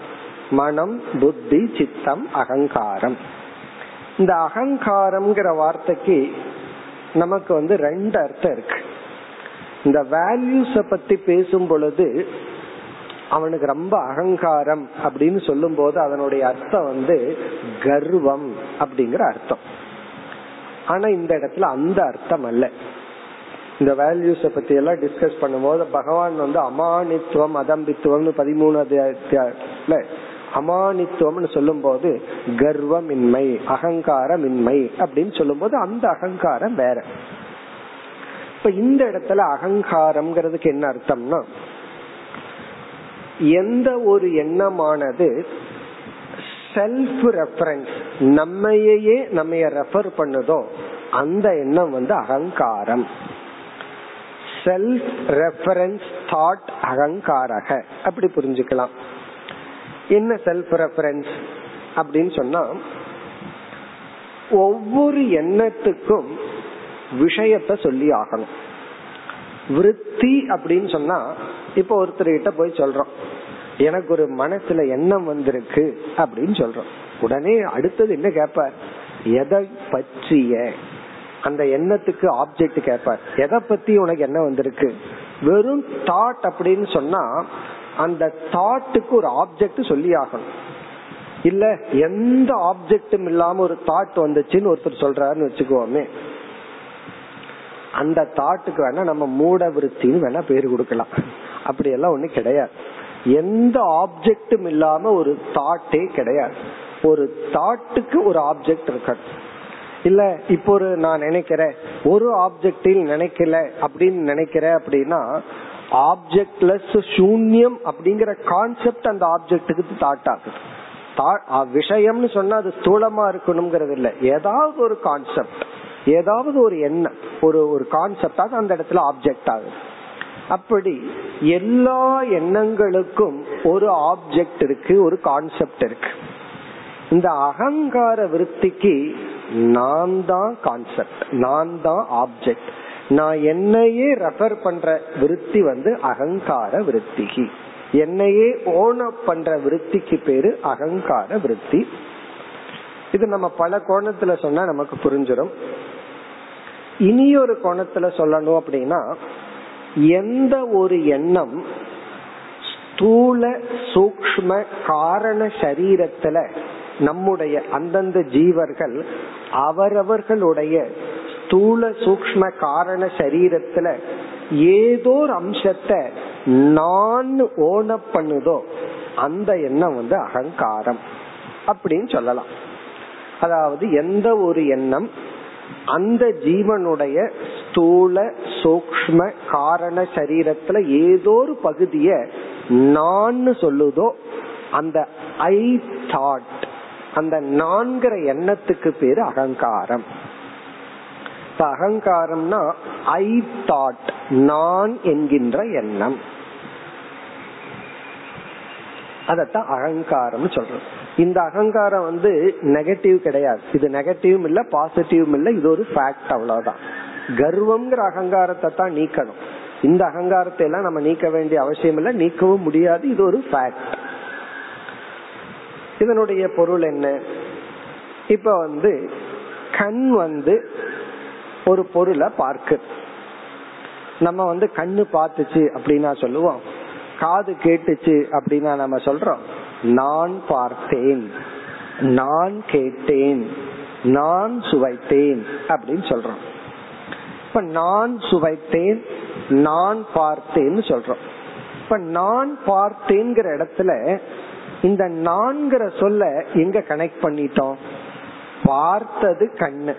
மனம் புத்தி சித்தம் அகங்காரம். இந்த அகங்காரம்ங்கிற வார்த்தைக்கு நமக்கு வந்து ரெண்டு அர்த்தம் இருக்கு. இந்த வேல்யூஸ பத்தி பேசும் பொழுது அவனுக்கு ரொம்ப அகங்காரம் அப்படின்னு சொல்லும் போது அதனுடைய அர்த்தம் வந்து கர்வம் அப்படிங்கிற அர்த்தம். ஆனா இந்த இடத்துல அந்த அர்த்தம் அல்ல. இந்த வேல்யூஸ பத்தி எல்லாம் டிஸ்கஸ் பண்ணும்போது பகவான் வந்து அமானித்துவம் அதம்பித்துவம்னு பதிமூணு அத்தியாயத்துல அமானித்துவம்னு சொல்லும் போது கர்வமின்மை அகங்காரமின்மை அப்படின்னு சொல்லும் போது அந்த அகங்காரம் வேற. இப்ப இந்த இடத்துல அகங்காரம்ங்கிறதுக்கு என்ன அர்த்தம்னா எந்த ஒரு எண்ணமானது செல்ஃப் ரெஃபரன்ஸ் நம்மையே நம்ம ரெஃபர் பண்ணுதோ அந்த எண்ணம் வந்து அகங்காரம். செல்ஃப் ரெஃபரன்ஸ் தாட் அகங்காரக. அப்படி புரிஞ்சுக்கலாம். என்ன செல்ஃப் ரெஃபரன்ஸ் அப்படின்னு சொன்னா ஒவ்வொரு எண்ணத்துக்கும் விஷயத்த சொல்லி ஆகணும். விருத்தி அப்படின்னு சொன்னா இப்ப ஒருத்தர் கிட்ட போய் சொல்றோம். எனக்கு ஒரு மனசுல எண்ணம் வந்திருக்கு அப்படின்னு சொல்றோம். உடனே அடுத்தது என்ன கேட்பார் எதை பற்றிய அந்த எண்ணத்துக்கு ஆப்ஜெக்ட் கேட்பார் எதை பத்தி உனக்கு என்ன வந்திருக்கு? வெறும் தாட் அப்படின்னு சொன்னா அந்த தாட்டுக்கு ஒரு ஆப்ஜெக்ட் சொல்லி ஆகணும். இல்ல எந்த ஆப்ஜெக்டும் இல்லாம ஒரு தாட் வந்துச்சுன்னு ஒருத்தர் சொல்றாருன்னு வச்சுக்கோமே. அந்த தாட்டுக்கு வேணா நம்ம மூட விருத்தின்னு வேணா பேர் கொடுக்கலாம். அப்படி எல்லாம் ஒண்ணு கிடையாது. எந்த ஆப்ஜெக்டும் இல்லாம ஒரு தாட்டே கிடையாது. ஒரு தாட்டுக்கு ஒரு ஆப்ஜெக்ட் இருக்கணும். இல்ல இப்போ ஒரு நான் நினைக்கிறேன். ஒரு ஆப்ஜெக்டில் நினைக்கல அப்படின்னு நினைக்கிறேன் அப்படின்னா ஆப்ஜெக்ட்லெஸ் சூன்யம் அப்படிங்கிற கான்செப்ட் அந்த ஆப்ஜெக்டுக்கு தாட் ஆகுது விஷயம்னு சொன்னா அது ஸ்தூலமா இருக்கணுங்கிறது இல்ல ஏதாவது ஒரு கான்செப்ட் ஏதாவது ஒரு எண்ணம் ஒரு ஒரு கான்செப்டாக அந்த இடத்துல ஆப்ஜெக்ட் ஆகுது. அப்படி எல்லா எண்ணங்களுக்கும் ஒரு ஆப்ஜெக்ட் இருக்கு ஒரு கான்செப்ட் இருக்கு. இந்த அகங்கார விருத்திக்கு நான் தான் கான்செப்ட் நான் தான் ஆப்ஜெக்ட் நான் என்னையே ரெஃபர் பண்ற விருத்தி வந்து அகங்கார விருத்திக்கு என்னையே ஓன பண்ற விருத்திக்கு பேரு அகங்கார விருத்தி. இது நம்ம பல கோணத்துல சொன்னா நமக்கு புரிஞ்சிடும் இனி ஒரு கோணத்துல சொல்லணும் அப்படின்னா எந்த ஒரு எண்ணம் ஸ்தூல சூக்ம காரண சரீரத்துல நம்முடைய அந்தந்த ஜீவர்கள் அவரவர்களுடைய ஸ்தூல சூக்ம காரண சரீரத்துல ஏதோ ஒரு அம்சத்தை நான் ஓன பண்ணுதோ அந்த எண்ணம் வந்து அகங்காரம் அப்படின்னு சொல்லலாம். அதாவது எந்த ஒரு எண்ணம் அந்த ஜீவனுடைய ஸ்தூல சூக்ம காரண சரீரத்துல ஏதோ ஒரு பகுதிய நான் சொல்லுதோ அந்த ஐ தாட் அந்த நான்கிற எண்ணத்துக்கு பேரு அகங்காரம். அகங்காரம்னா ஐ தாட் நான் என்கின்ற எண்ணம். அதத்தான் அகங்காரம் சொல்றோம். இந்த அகங்காரம் வந்து நெகட்டிவ் கிடையாது. இது நெகட்டிவும் இல்ல பாசிட்டிவும் இல்ல இது ஒரு ஃபேக்ட் அவ்வளவுதான். கர்வம்ங்கிற அகங்காரத்தை தான் நீக்கணும். இந்த அகங்காரத்தை எல்லாம் நம்ம நீக்க வேண்டிய அவசியம் இல்ல நீக்கவும் முடியாது இது ஒரு ஃபேக்ட் இதனுடைய பொருள் என்ன? இப்ப வந்து கண் வந்து ஒரு பொருளை பார்க்கு. நம்ம வந்து கண்ணு பார்த்துச்சு அப்படின்னா சொல்லுவோம். காது கேட்டுச்சு அப்படின்னா நம்ம சொல்றோம். நான் பார்த்தேன். நான் கேட்டேன். நான் சுவைத்தேன் அப்படின்னு சொல்றோம். இப்ப நான் சுவைத்தேன் நான் பார்த்தேன்னு சொல்றோம். இப்ப நான் பார்த்தேங்கிற இடத்துல இந்த நான்கிற சொல்ல எங்க கனெக்ட் பண்ணிட்டோம்? பார்த்தது கண்ணு.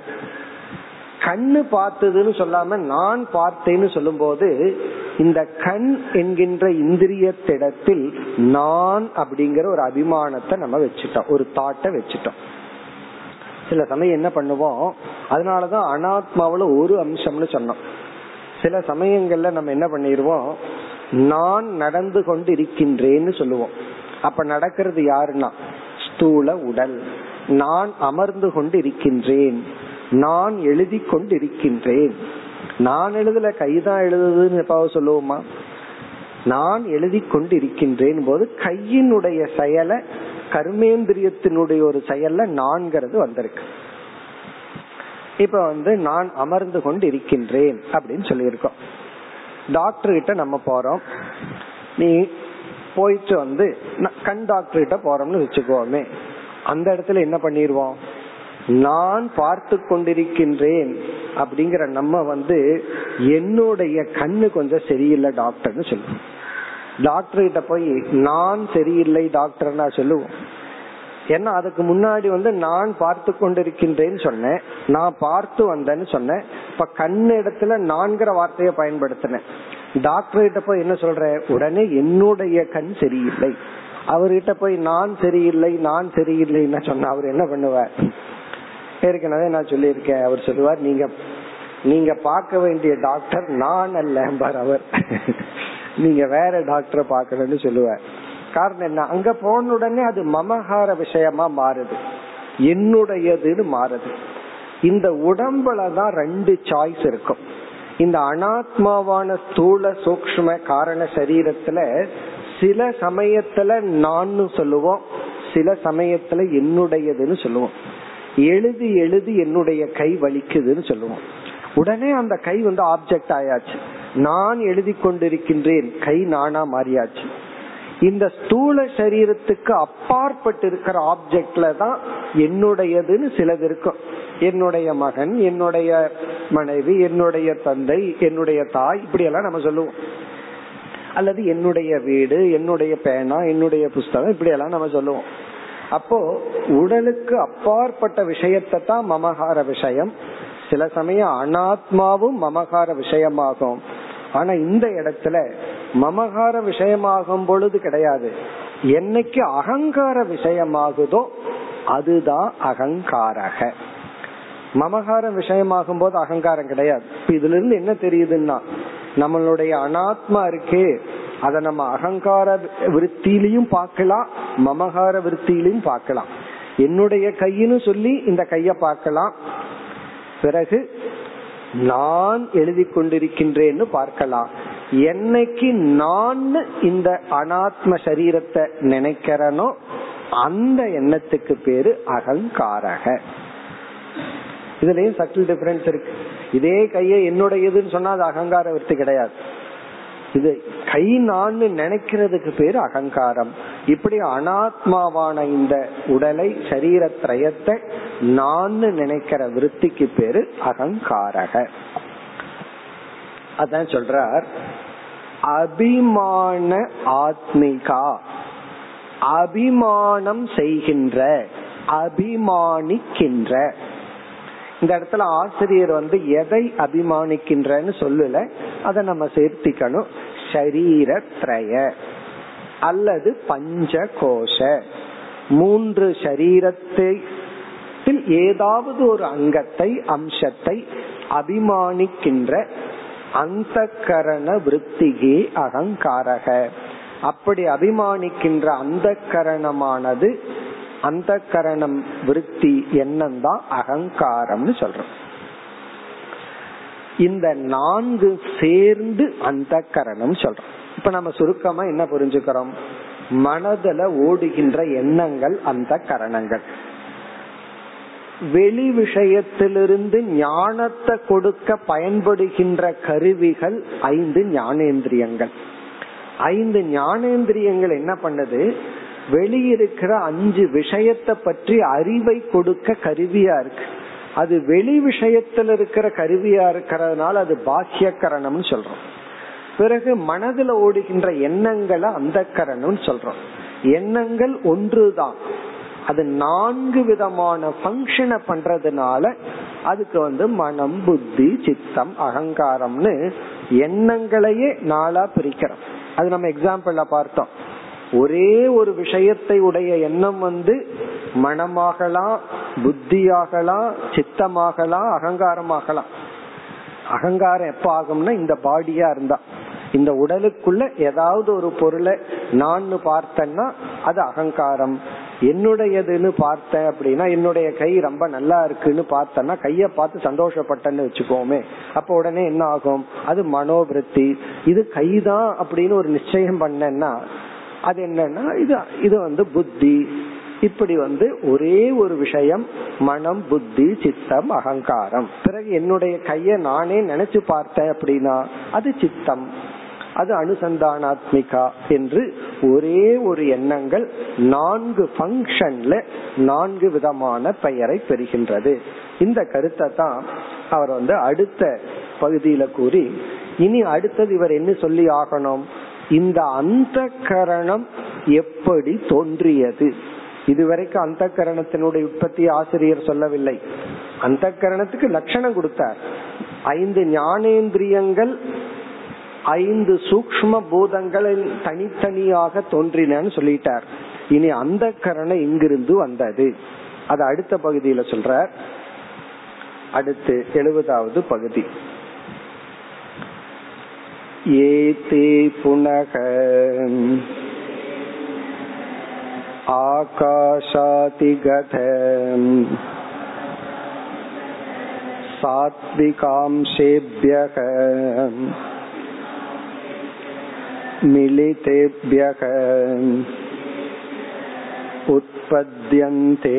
கண்ணு பார்த்ததுன்னு சொல்லாம நான் பார்த்தேன்னு சொல்லும் போது இந்த கண் என்கின்ற இந்திரியத்திடத்தில் நான் அப்படிங்கிற ஒரு அபிமானத்தை நம்ம வச்சுட்டோம். ஒரு தாட்டை வச்சுட்டோம். சில சமயம் என்ன பண்ணுவோம்? அதனாலதான் அனாத்மாவில ஒரு அம்சம்னு சொன்னோம். சில சமயங்கள்ல நம்ம என்ன பண்ணிடுவோம் நான் நடந்து கொண்டு இருக்கின்றேன்னு சொல்லுவோம். அப்ப நடக்கிறது யாருன்னா? ஸ்தூல உடல். நான் அமர்ந்து கொண்டு இருக்கின்றேன் நான் எழுதி கொண்டிருக்கின்றேன். நான் எழுதல கைதான் எழுதுதுன்னு எப்பாவது சொல்லுவோமா? நான் எழுதி கொண்டிருக்கின்றேன் போது கையினுடைய செயலை கர்மேந்திரியத்தினுடைய ஒரு செயல்ல நான்கிறது வந்திருக்கு. இப்ப வந்து நான் அமர்ந்து கொண்டு இருக்கின்றேன் அப்படின்னு சொல்லியிருக்கோம். டாக்டர் கிட்ட நம்ம போறோம். நீ போயிட்டு வந்து கண் டாக்டர் கிட்ட போறோம்னு வச்சுக்கோமே. அந்த இடத்துல என்ன பண்ணிடுவோம் நான் பார்த்து கொண்டிருக்கின்றேன் அப்படிங்கிற நம்ம வந்து என்னுடைய கண்ணு கொஞ்சம் சரியில்லை டாக்டர்னு சொல்லுவோம். டாக்டர் கிட்ட போய் நான் சரியில்லை டாக்டர்னா சொல்லுவோம். ஏன்னா அதுக்கு முன்னாடி வந்து நான் பார்த்து கொண்டிருக்கின்றேன்னு சொன்னேன் நான் பார்த்து வந்தேன்னு சொன்னேன் இப்ப கண்ணு இடத்துல நான்கிற வார்த்தையை பயன்படுத்தினேன். டாக்டர் கிட்ட போய் என்ன சொல்ற? உடனே என்னுடைய கண் சரியில்லை. அவர்கிட்ட போய் நான் சரியில்லை நான் சரியில்லைன்னு சொன்ன அவர் என்ன பண்ணுவார்? ஏற்கனவே நான் சொல்லியிருக்கேன். அவர் சொல்லுவார் நீங்க நீங்க பார்க்க வேண்டிய டாக்டர் நான் அல்ல அவர். நீங்க வேற டாக்டரை பார்க்கணும்னு சொல்லுவார். காரணம் என்ன? அங்க போன உடனே அது மமகார விஷயமா மாறுது. என்னுடையதுன்னு மாறுது. இந்த உடம்புல தான் ரெண்டு சாய்ஸ் இருக்கும். இந்த அனாத்மாவான ஸ்தூல சூக்ம காரண சரீரத்துல சில சமயத்துல நான் சொல்லுவோம் சில சமயத்துல என்னுடையதுன்னு சொல்லுவோம். எழுதி எழுதி என்னுடைய கை வலிக்குதுன்னு சொல்லுவோம். உடனே அந்த கை வந்து ஆப்ஜெக்ட் ஆயாச்சு. நான் எழுதி கொண்டிருக்கின்றேன். கை நானா மாறியாச்சு. இந்த ஸ்தூல சரீரத்துக்கு அப்பாற்பட்டு இருக்கிற ஆப்ஜெக்ட்ல தான் என்னுடையதுன்னு சிலது இருக்கும். என்னுடைய மகன் என்னுடைய மனைவி என்னுடைய தந்தை என்னுடைய தாய் இப்படி எல்லாம் நம்ம சொல்லுவோம். அல்லது என்னுடைய வீடு என்னுடைய பேனா என்னுடைய புஸ்தகம் இப்படி எல்லாம் நம்ம சொல்லுவோம். அப்போ உடலுக்கு அப்பாற்பட்ட விஷயத்தை தான் மமகார விஷயம். சில சமயம் அனாத்மாவும் மமகார விஷயமாகும். ஆனா இந்த இடத்துல மமகார விஷயமாகும் பொழுது கிடையாது. என்னைக்கு அகங்கார விஷயமாகுதோ அதுதான் அகங்காரக. மமகார விஷயமாகும் போது அகங்காரம் கிடையாது. இதுல இருந்து என்ன தெரியுதுன்னா நம்மளுடைய அனாத்மா இருக்கே அத நம்ம அகங்கார விருத்திலையும் பார்க்கலாம் மமகார விருத்திலையும் பார்க்கலாம். என்னுடைய கையின்னு சொல்லி இந்த கைய பார்க்கலாம். பிறகு நான் எழுதி கொண்டிருக்கின்றேன்னு பார்க்கலாம். என்னைக்கு நான் இந்த அனாத்ம சரீரத்தை நினைக்கிறனோ அந்த எண்ணத்துக்கு பேரு அகங்காரக. இதுலயும் சட்டில் டிஃபரன்ஸ் இருக்கு. இதே கையை என்னுடையதுன்னு சொன்னா அது அகங்கார விருத்தி கிடையாது. இது கை நான் நினைக்கிறதுக்கு பேரு அகங்காரம். இப்படி அனாத்மாவான இந்த உடலை சரீர திரயத்தை நான் நினைக்கிற விருத்திக்கு பேரு அகங்காரக. அதான் சொல்றார். அபிமான ஆத்மிகா. அபிமானம் செய்கின்ற அபிமானிக்கின்ற. இந்த இடத்துல ஆசிரியர் வந்து எதை அபிமானிக்கின்றன்னு சொல்லல. அதை நம்ம சேர்த்திக்கணும். ஷரீரத்ரய அல்லது பஞ்ச கோஷ மூன்று சரீரத்தை ஏதாவது ஒரு அங்கத்தை அம்சத்தை அபிமானிக்கின்ற அந்த கரண விற்த்திகே அகங்காரக. அப்படி அபிமானிக்கின்ற அந்த கரணமானது அந்த கரணம் விருத்தி எண்ணம் தான் அகங்காரம்னு சொல்றோம். இந்த நான்கு சேர்ந்து அந்த கரணம் சொல்றோம். இப்ப நம்ம சுருக்கமா என்ன புரிஞ்சுக்கிறோம்? மனதுல ஓடுகின்ற எண்ணங்கள் அந்த கரணங்கள் வெளி விஷயத்திலிருந்து ஞானத்தை கொடுக்க பயன்படுகின்ற கருவிகள் ஐந்து ஞானேந்திரியங்கள். ஐந்து ஞானேந்திரியங்கள் என்ன பண்ணுது? வெளியிருக்கிற அஞ்சு விஷயத்தை பற்றி அறிவை கொடுக்க கருவியா இருக்கு. அது வெளி விஷயத்துல இருக்கிற கருவியா இருக்கிறதுனால அது பாக்கியக்கரணம்னு சொல்றோம். பிறகு மனதுல ஓடுகின்ற எண்ணங்களை அந்த கரணம் சொல்றோம். எண்ணங்கள் ஒன்றுதான். அது நான்கு விதமான பங்கனை பண்றதுனால அதுக்கு வந்து மனம் புத்தி சித்தம் அகங்காரம்னு எண்ணங்களையே நாளா பிரிக்கிறோம். அது நம்ம எக்ஸாம்பிள்ல பார்த்தோம். ஒரே ஒரு விஷயத்தை உடைய எண்ணம் வந்து மனமாகலாம் புத்தியாகலாம் சித்தமாகலாம் அகங்காரமாகலாம். அகங்காரம் எப்ப ஆகும்னா இந்த பாடியா இருந்தா. இந்த உடலுக்குள்ள ஏதாவது ஒரு பொருளை நான் பார்த்தேன்னா அது அகங்காரம். என்னுடையதுன்னு பார்த்தேன் அப்படின்னா என்னுடைய கை ரொம்ப நல்லா இருக்குன்னு பார்த்தேன்னா கைய பார்த்து சந்தோஷப்பட்டேன்னு வச்சுக்கோமே. அப்ப உடனே என்ன ஆகும்? அது மனோபிருத்தி இது கைதான் அப்படின்னு ஒரு நிச்சயம் பண்ணேன்னா அது என்னன்னா இது இது வந்து புத்தி. இப்படி வந்து ஒரே ஒரு விஷயம் மனம் புத்தி சித்தம் அகங்காரம். பிறகு என்னுடைய கைய நானே நினைச்சு பார்த்தேன் அப்படின்னா அது சித்தம். அது அனுசந்தானாத்மிகா என்று ஒரே ஒரு எண்ணங்கள் நான்கு பங்கன்ல நான்கு விதமான பெயரை பெறுகின்றது. இந்த கருத்தை தான் அவர் வந்து அடுத்த பகுதியில கூறி இனி அடுத்தது இவர் என்ன சொல்லி ஆகணும்? இந்த அந்த கரணம் எப்படி தோன்றியது? இதுவரைக்கும் அந்த கரணத்தினுடைய உற்பத்தி ஆசிரியர் சொல்லவில்லை. அந்த கரணத்துக்கு லட்சணம் கொடுத்தார். ஐந்து ஞானேந்திரியங்கள் ஐந்து சூக்ம பூதங்களில் தனித்தனியாக தோன்றினு சொல்லிட்டார். இனி அந்த கரணம் எங்கிருந்து வந்தது? அது அடுத்த பகுதியில சொல்றார். அடுத்து எழுபதாவது பகுதி. ये ते पुनः आकाशातिगत सात्विकांशेभ्यः मिलितेभ्यः उत्पद्यन्ते।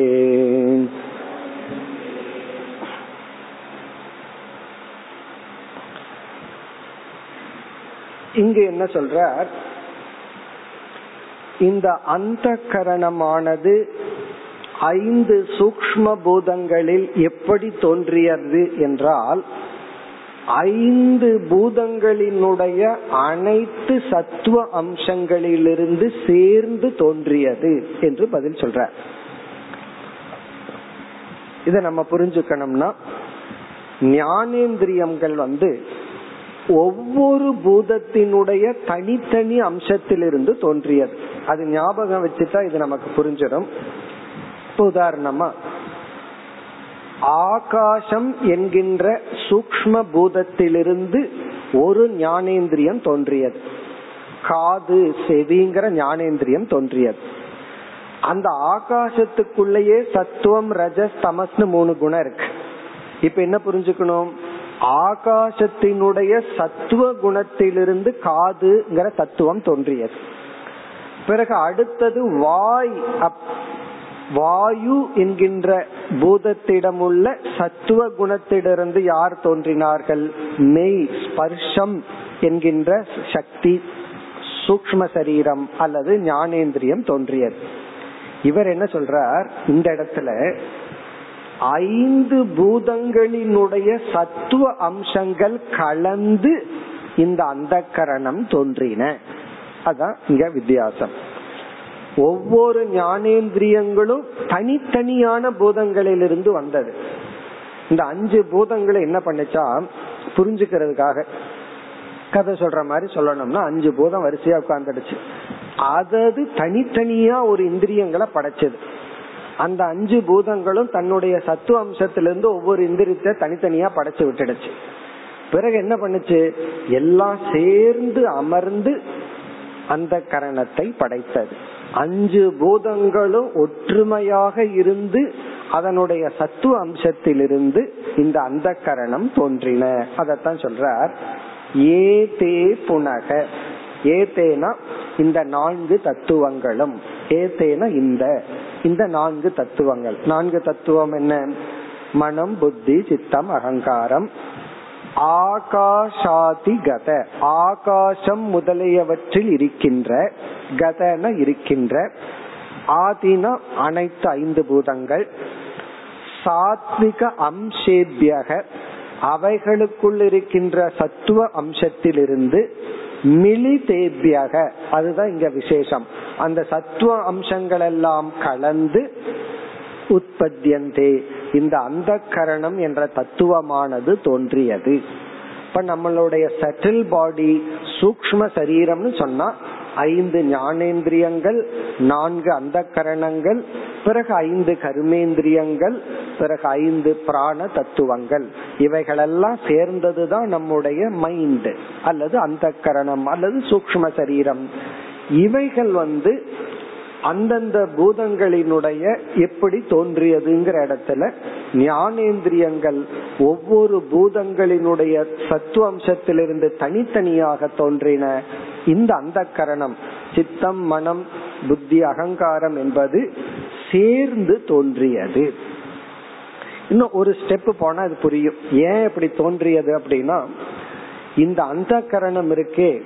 இங்கு என்ன சொல்றார்? இந்த அந்த கரணமானது ஐந்து சூக்ம பூதங்களில் எப்படி தோன்றியது என்றால் ஐந்து பூதங்களினுடைய அனைத்து சத்துவ அம்சங்களிலிருந்து சேர்ந்து தோன்றியது என்று பதில் சொல்ற இத நம்ம புரிஞ்சுக்கணும்னா ஞானேந்திரியங்கள் வந்து ஒவ்வொரு பூதத்தினுடைய தனித்தனி அம்சத்திலிருந்து தோன்றியது. அது ஞாபகம் வச்சுட்டா இது நமக்கு புரிஞ்சிடும். உதாரணமா ஆகாசம் என்கின்ற சூக்ம பூதத்திலிருந்து ஒரு ஞானேந்திரியம் தோன்றியது. காது செவிங்கிற ஞானேந்திரியம் தோன்றியது. அந்த ஆகாசத்துக்குள்ளேயே சத்துவம் ரஜஸ் தமஸ்னு மூணு குணம் இருக்கு. இப்ப என்ன புரிஞ்சுக்கணும்? ஆகாசத்தினுடைய சத்துவ குணத்திலிருந்து காதுங்கிற தத்துவம் தோன்றியது. பிறகு அடுத்தது வாய் வாயு என்கின்ற பூதத்திடமுள்ள சத்துவ குணத்திலிருந்து யார் தோன்றினார்கள்? மெய் ஸ்பர்ஷம் என்கின்ற சக்தி சூக்ம சரீரம் அல்லது ஞானேந்திரியம் தோன்றியது. இவர் என்ன சொல்றார்? இந்த இடத்துல ஐந்து பூதங்களினுடைய சத்துவ அம்சங்கள் கலந்து இந்த அந்த கரணம் தோன்றின. அதான் இங்க வித்தியாசம். ஒவ்வொரு ஞானேந்திரியங்களும் தனித்தனியான பூதங்களிலிருந்து வந்தது. இந்த அஞ்சு பூதங்களை என்ன பண்ணுச்சா புரிஞ்சுக்கிறதுக்காக. கதை சொல்ற மாதிரி சொல்லணும்னா அஞ்சு பூதம் வரிசையா உட்கார்ந்துடுச்சு. அதது தனித்தனியா ஒரு இந்திரியங்களை படைச்சது. அந்த அஞ்சு பூதங்களும் தன்னுடைய சத்துவ அம்சத்திலிருந்து ஒவ்வொரு இந்திரியத்தை தனித்தனியா படைச்சு விட்டுடுச்சு. பிறகு என்ன பண்ணுச்சு? எல்லாம் சேர்ந்து அமர்ந்து அந்த கரணத்தை படைத்தது. அஞ்சு பூதங்களும் ஒற்றுமையாக இருந்து அதனுடைய சத்துவ அம்சத்திலிருந்து இந்த அந்த கரணம் தோன்றின. அதத்தான் சொல்றார் ஏ தே புனக. ஏதேனா இந்த நான்கு தத்துவங்களும் ஏதேன இந்த. இந்த நான்கு தத்துவங்கள். நான்கு தத்துவம் என்ன? மனம் புத்தி சித்தம் அகங்காரம். ஆகாஷாதி கத. ஆகாசம் முதலியவற்றில் இருக்கின்ற கதன இருக்கின்ற ஆதின அனைத்து ஐந்து பூதங்கள். சாத்விக அம்சேபியக அவைகளுக்குள் இருக்கின்ற சத்துவ அம்சத்திலிருந்து மிலிதேபியக அதுதான் இங்க விசேஷம். அந்த சத்துவ அம்சங்கள் எல்லாம் கலந்து உற்பத்தியந்தே. இந்த அந்த கரணம் என்ற தத்துவமானது தோன்றியது. இப்ப நம்மளுடைய சட்டில் பாடி சூக்ம சரீரம்னு சொன்னா ஐந்து ஞானேந்திரியங்கள் நான்கு அந்த கரணங்கள் பிறகு ஐந்து கர்மேந்திரியங்கள் பிறகு ஐந்து பிராண தத்துவங்கள். இவைகளெல்லாம் சேர்ந்ததுதான் நம்முடைய மைண்ட் அல்லது அந்த கரணம் அல்லது சூக்ம சரீரம். இவைகள் வந்து அந்தந்த பூதங்களினுடைய எப்படி தோன்றியதுங்கிற இடத்துல ஞானேந்திரியங்கள் ஒவ்வொரு பூதங்களினுடைய சத்துவம்சத்திலிருந்து தனித்தனியாக தோன்றின இந்த அந்த கரணம். சித்தம் மனம் புத்தி அகங்காரம் என்பது சேர்ந்து தோன்றியது. இன்னும் ஒரு ஸ்டெப் போனா அது புரியும். ஏன் இப்படி தோன்றியது அப்படின்னா இந்த அந்த கரணம் இருக்கே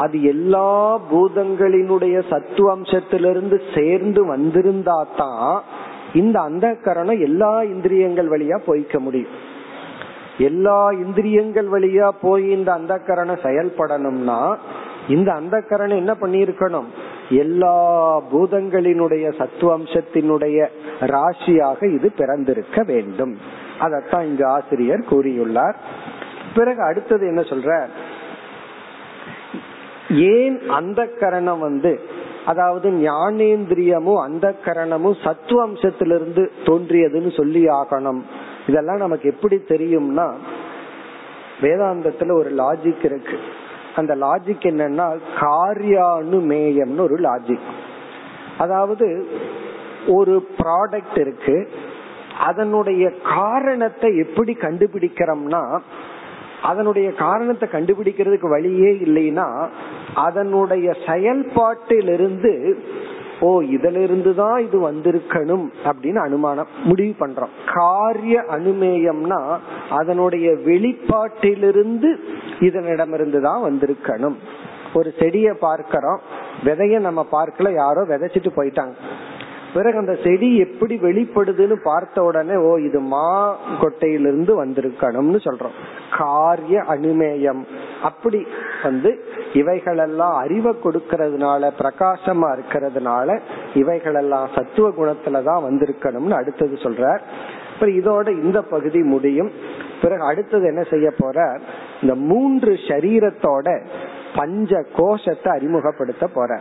அது எல்லா பூதங்களினுடைய சத்துவம்சத்திலிருந்து சேர்ந்து வந்திருந்தா தான் இந்த அந்த கரணம் எல்லா இந்திரியங்கள் வழியா போய்க்க முடியும். எல்லா இந்திரியங்கள் வழியா போய் இந்த அந்த கரணம் செயல்படணும்னா இந்த அந்த கரணம் என்ன பண்ணிருக்கணும் எல்லா பூதங்களினுடைய சத்துவம்சத்தினுடைய ராசியாக இது பிறந்திருக்க வேண்டும். அதத்தான் இங்கு ஆசிரியர் கூறியுள்ளார். பிறகு அடுத்தது என்ன சொல்ற ஏன் அந்த கரணம் வந்து அதாவது ஞானேந்திரியமும் அந்த கரணமும் சத்துவ அம்சத்திலிருந்து தோன்றியதுன்னு சொல்லி ஆகணும். இதெல்லாம் நமக்கு எப்படி தெரியும்னா வேதாந்தத்துல ஒரு லாஜிக் இருக்கு. அந்த லாஜிக் என்னன்னா காரியானுமேயம்னு ஒரு லாஜிக் அதாவது ஒரு ப்ராடக்ட் இருக்கு அதனுடைய காரணத்தை எப்படி கண்டுபிடிக்கிறோம்னா அதனுடைய காரணத்தை கண்டுபிடிக்கிறதுக்கு வழியே இல்லைன்னா அதனுடைய செயல்பாட்டிலிருந்து ஓ இதுலிருந்து தான் இது வந்திருக்கணும் அப்படின்னு அனுமானம் முடிவு பண்றோம். காரிய அனுமேயம்னா அதனுடைய வெளிப்பாட்டிலிருந்து இதனிடமிருந்து தான் வந்திருக்கணும். ஒரு செடியை பார்க்கிறோம். விதைய நம்ம பார்க்கல யாரோ விதைச்சிட்டு போயிட்டாங்க. பிறகு அந்த செடி எப்படி வெளிப்படுதுன்னு பார்த்த உடனே ஓ இது மா கொட்டையிலிருந்து வந்திருக்கணும்னு சொல்றோம். காரிய அனுமேயம். அப்படி வந்து இவைகளெல்லாம் அறிவை கொடுக்கறதுனால பிரகாசமா இருக்கிறதுனால இவைகளெல்லாம் சத்துவ குணத்துலதான் வந்திருக்கணும்னு அடுத்தது சொல்றார். அப்புறம் இதோட இந்த பகுதி முடியும். பிறகு அடுத்தது என்ன செய்ய போற இந்த மூன்று சரீரத்தோட பஞ்ச கோஷத்தை அறிமுகப்படுத்த போற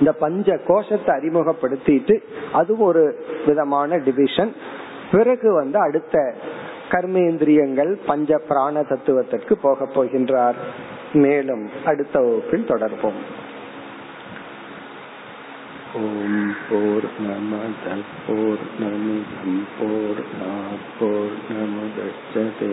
இந்த பஞ்ச கோஷத்தை அறிமுகப்படுத்திட்டு அது ஒரு விதமான டிவிஷன் பிறகு வந்து அடுத்த கர்மேந்திரியங்கள் பஞ்ச பிராண தத்துவத்திற்கு போக போகின்றார். மேலும் அடுத்த வகுப்பில் தொடர்போம். ஓம் போர் நமத போர் நமிதம் போர் போர் நமதே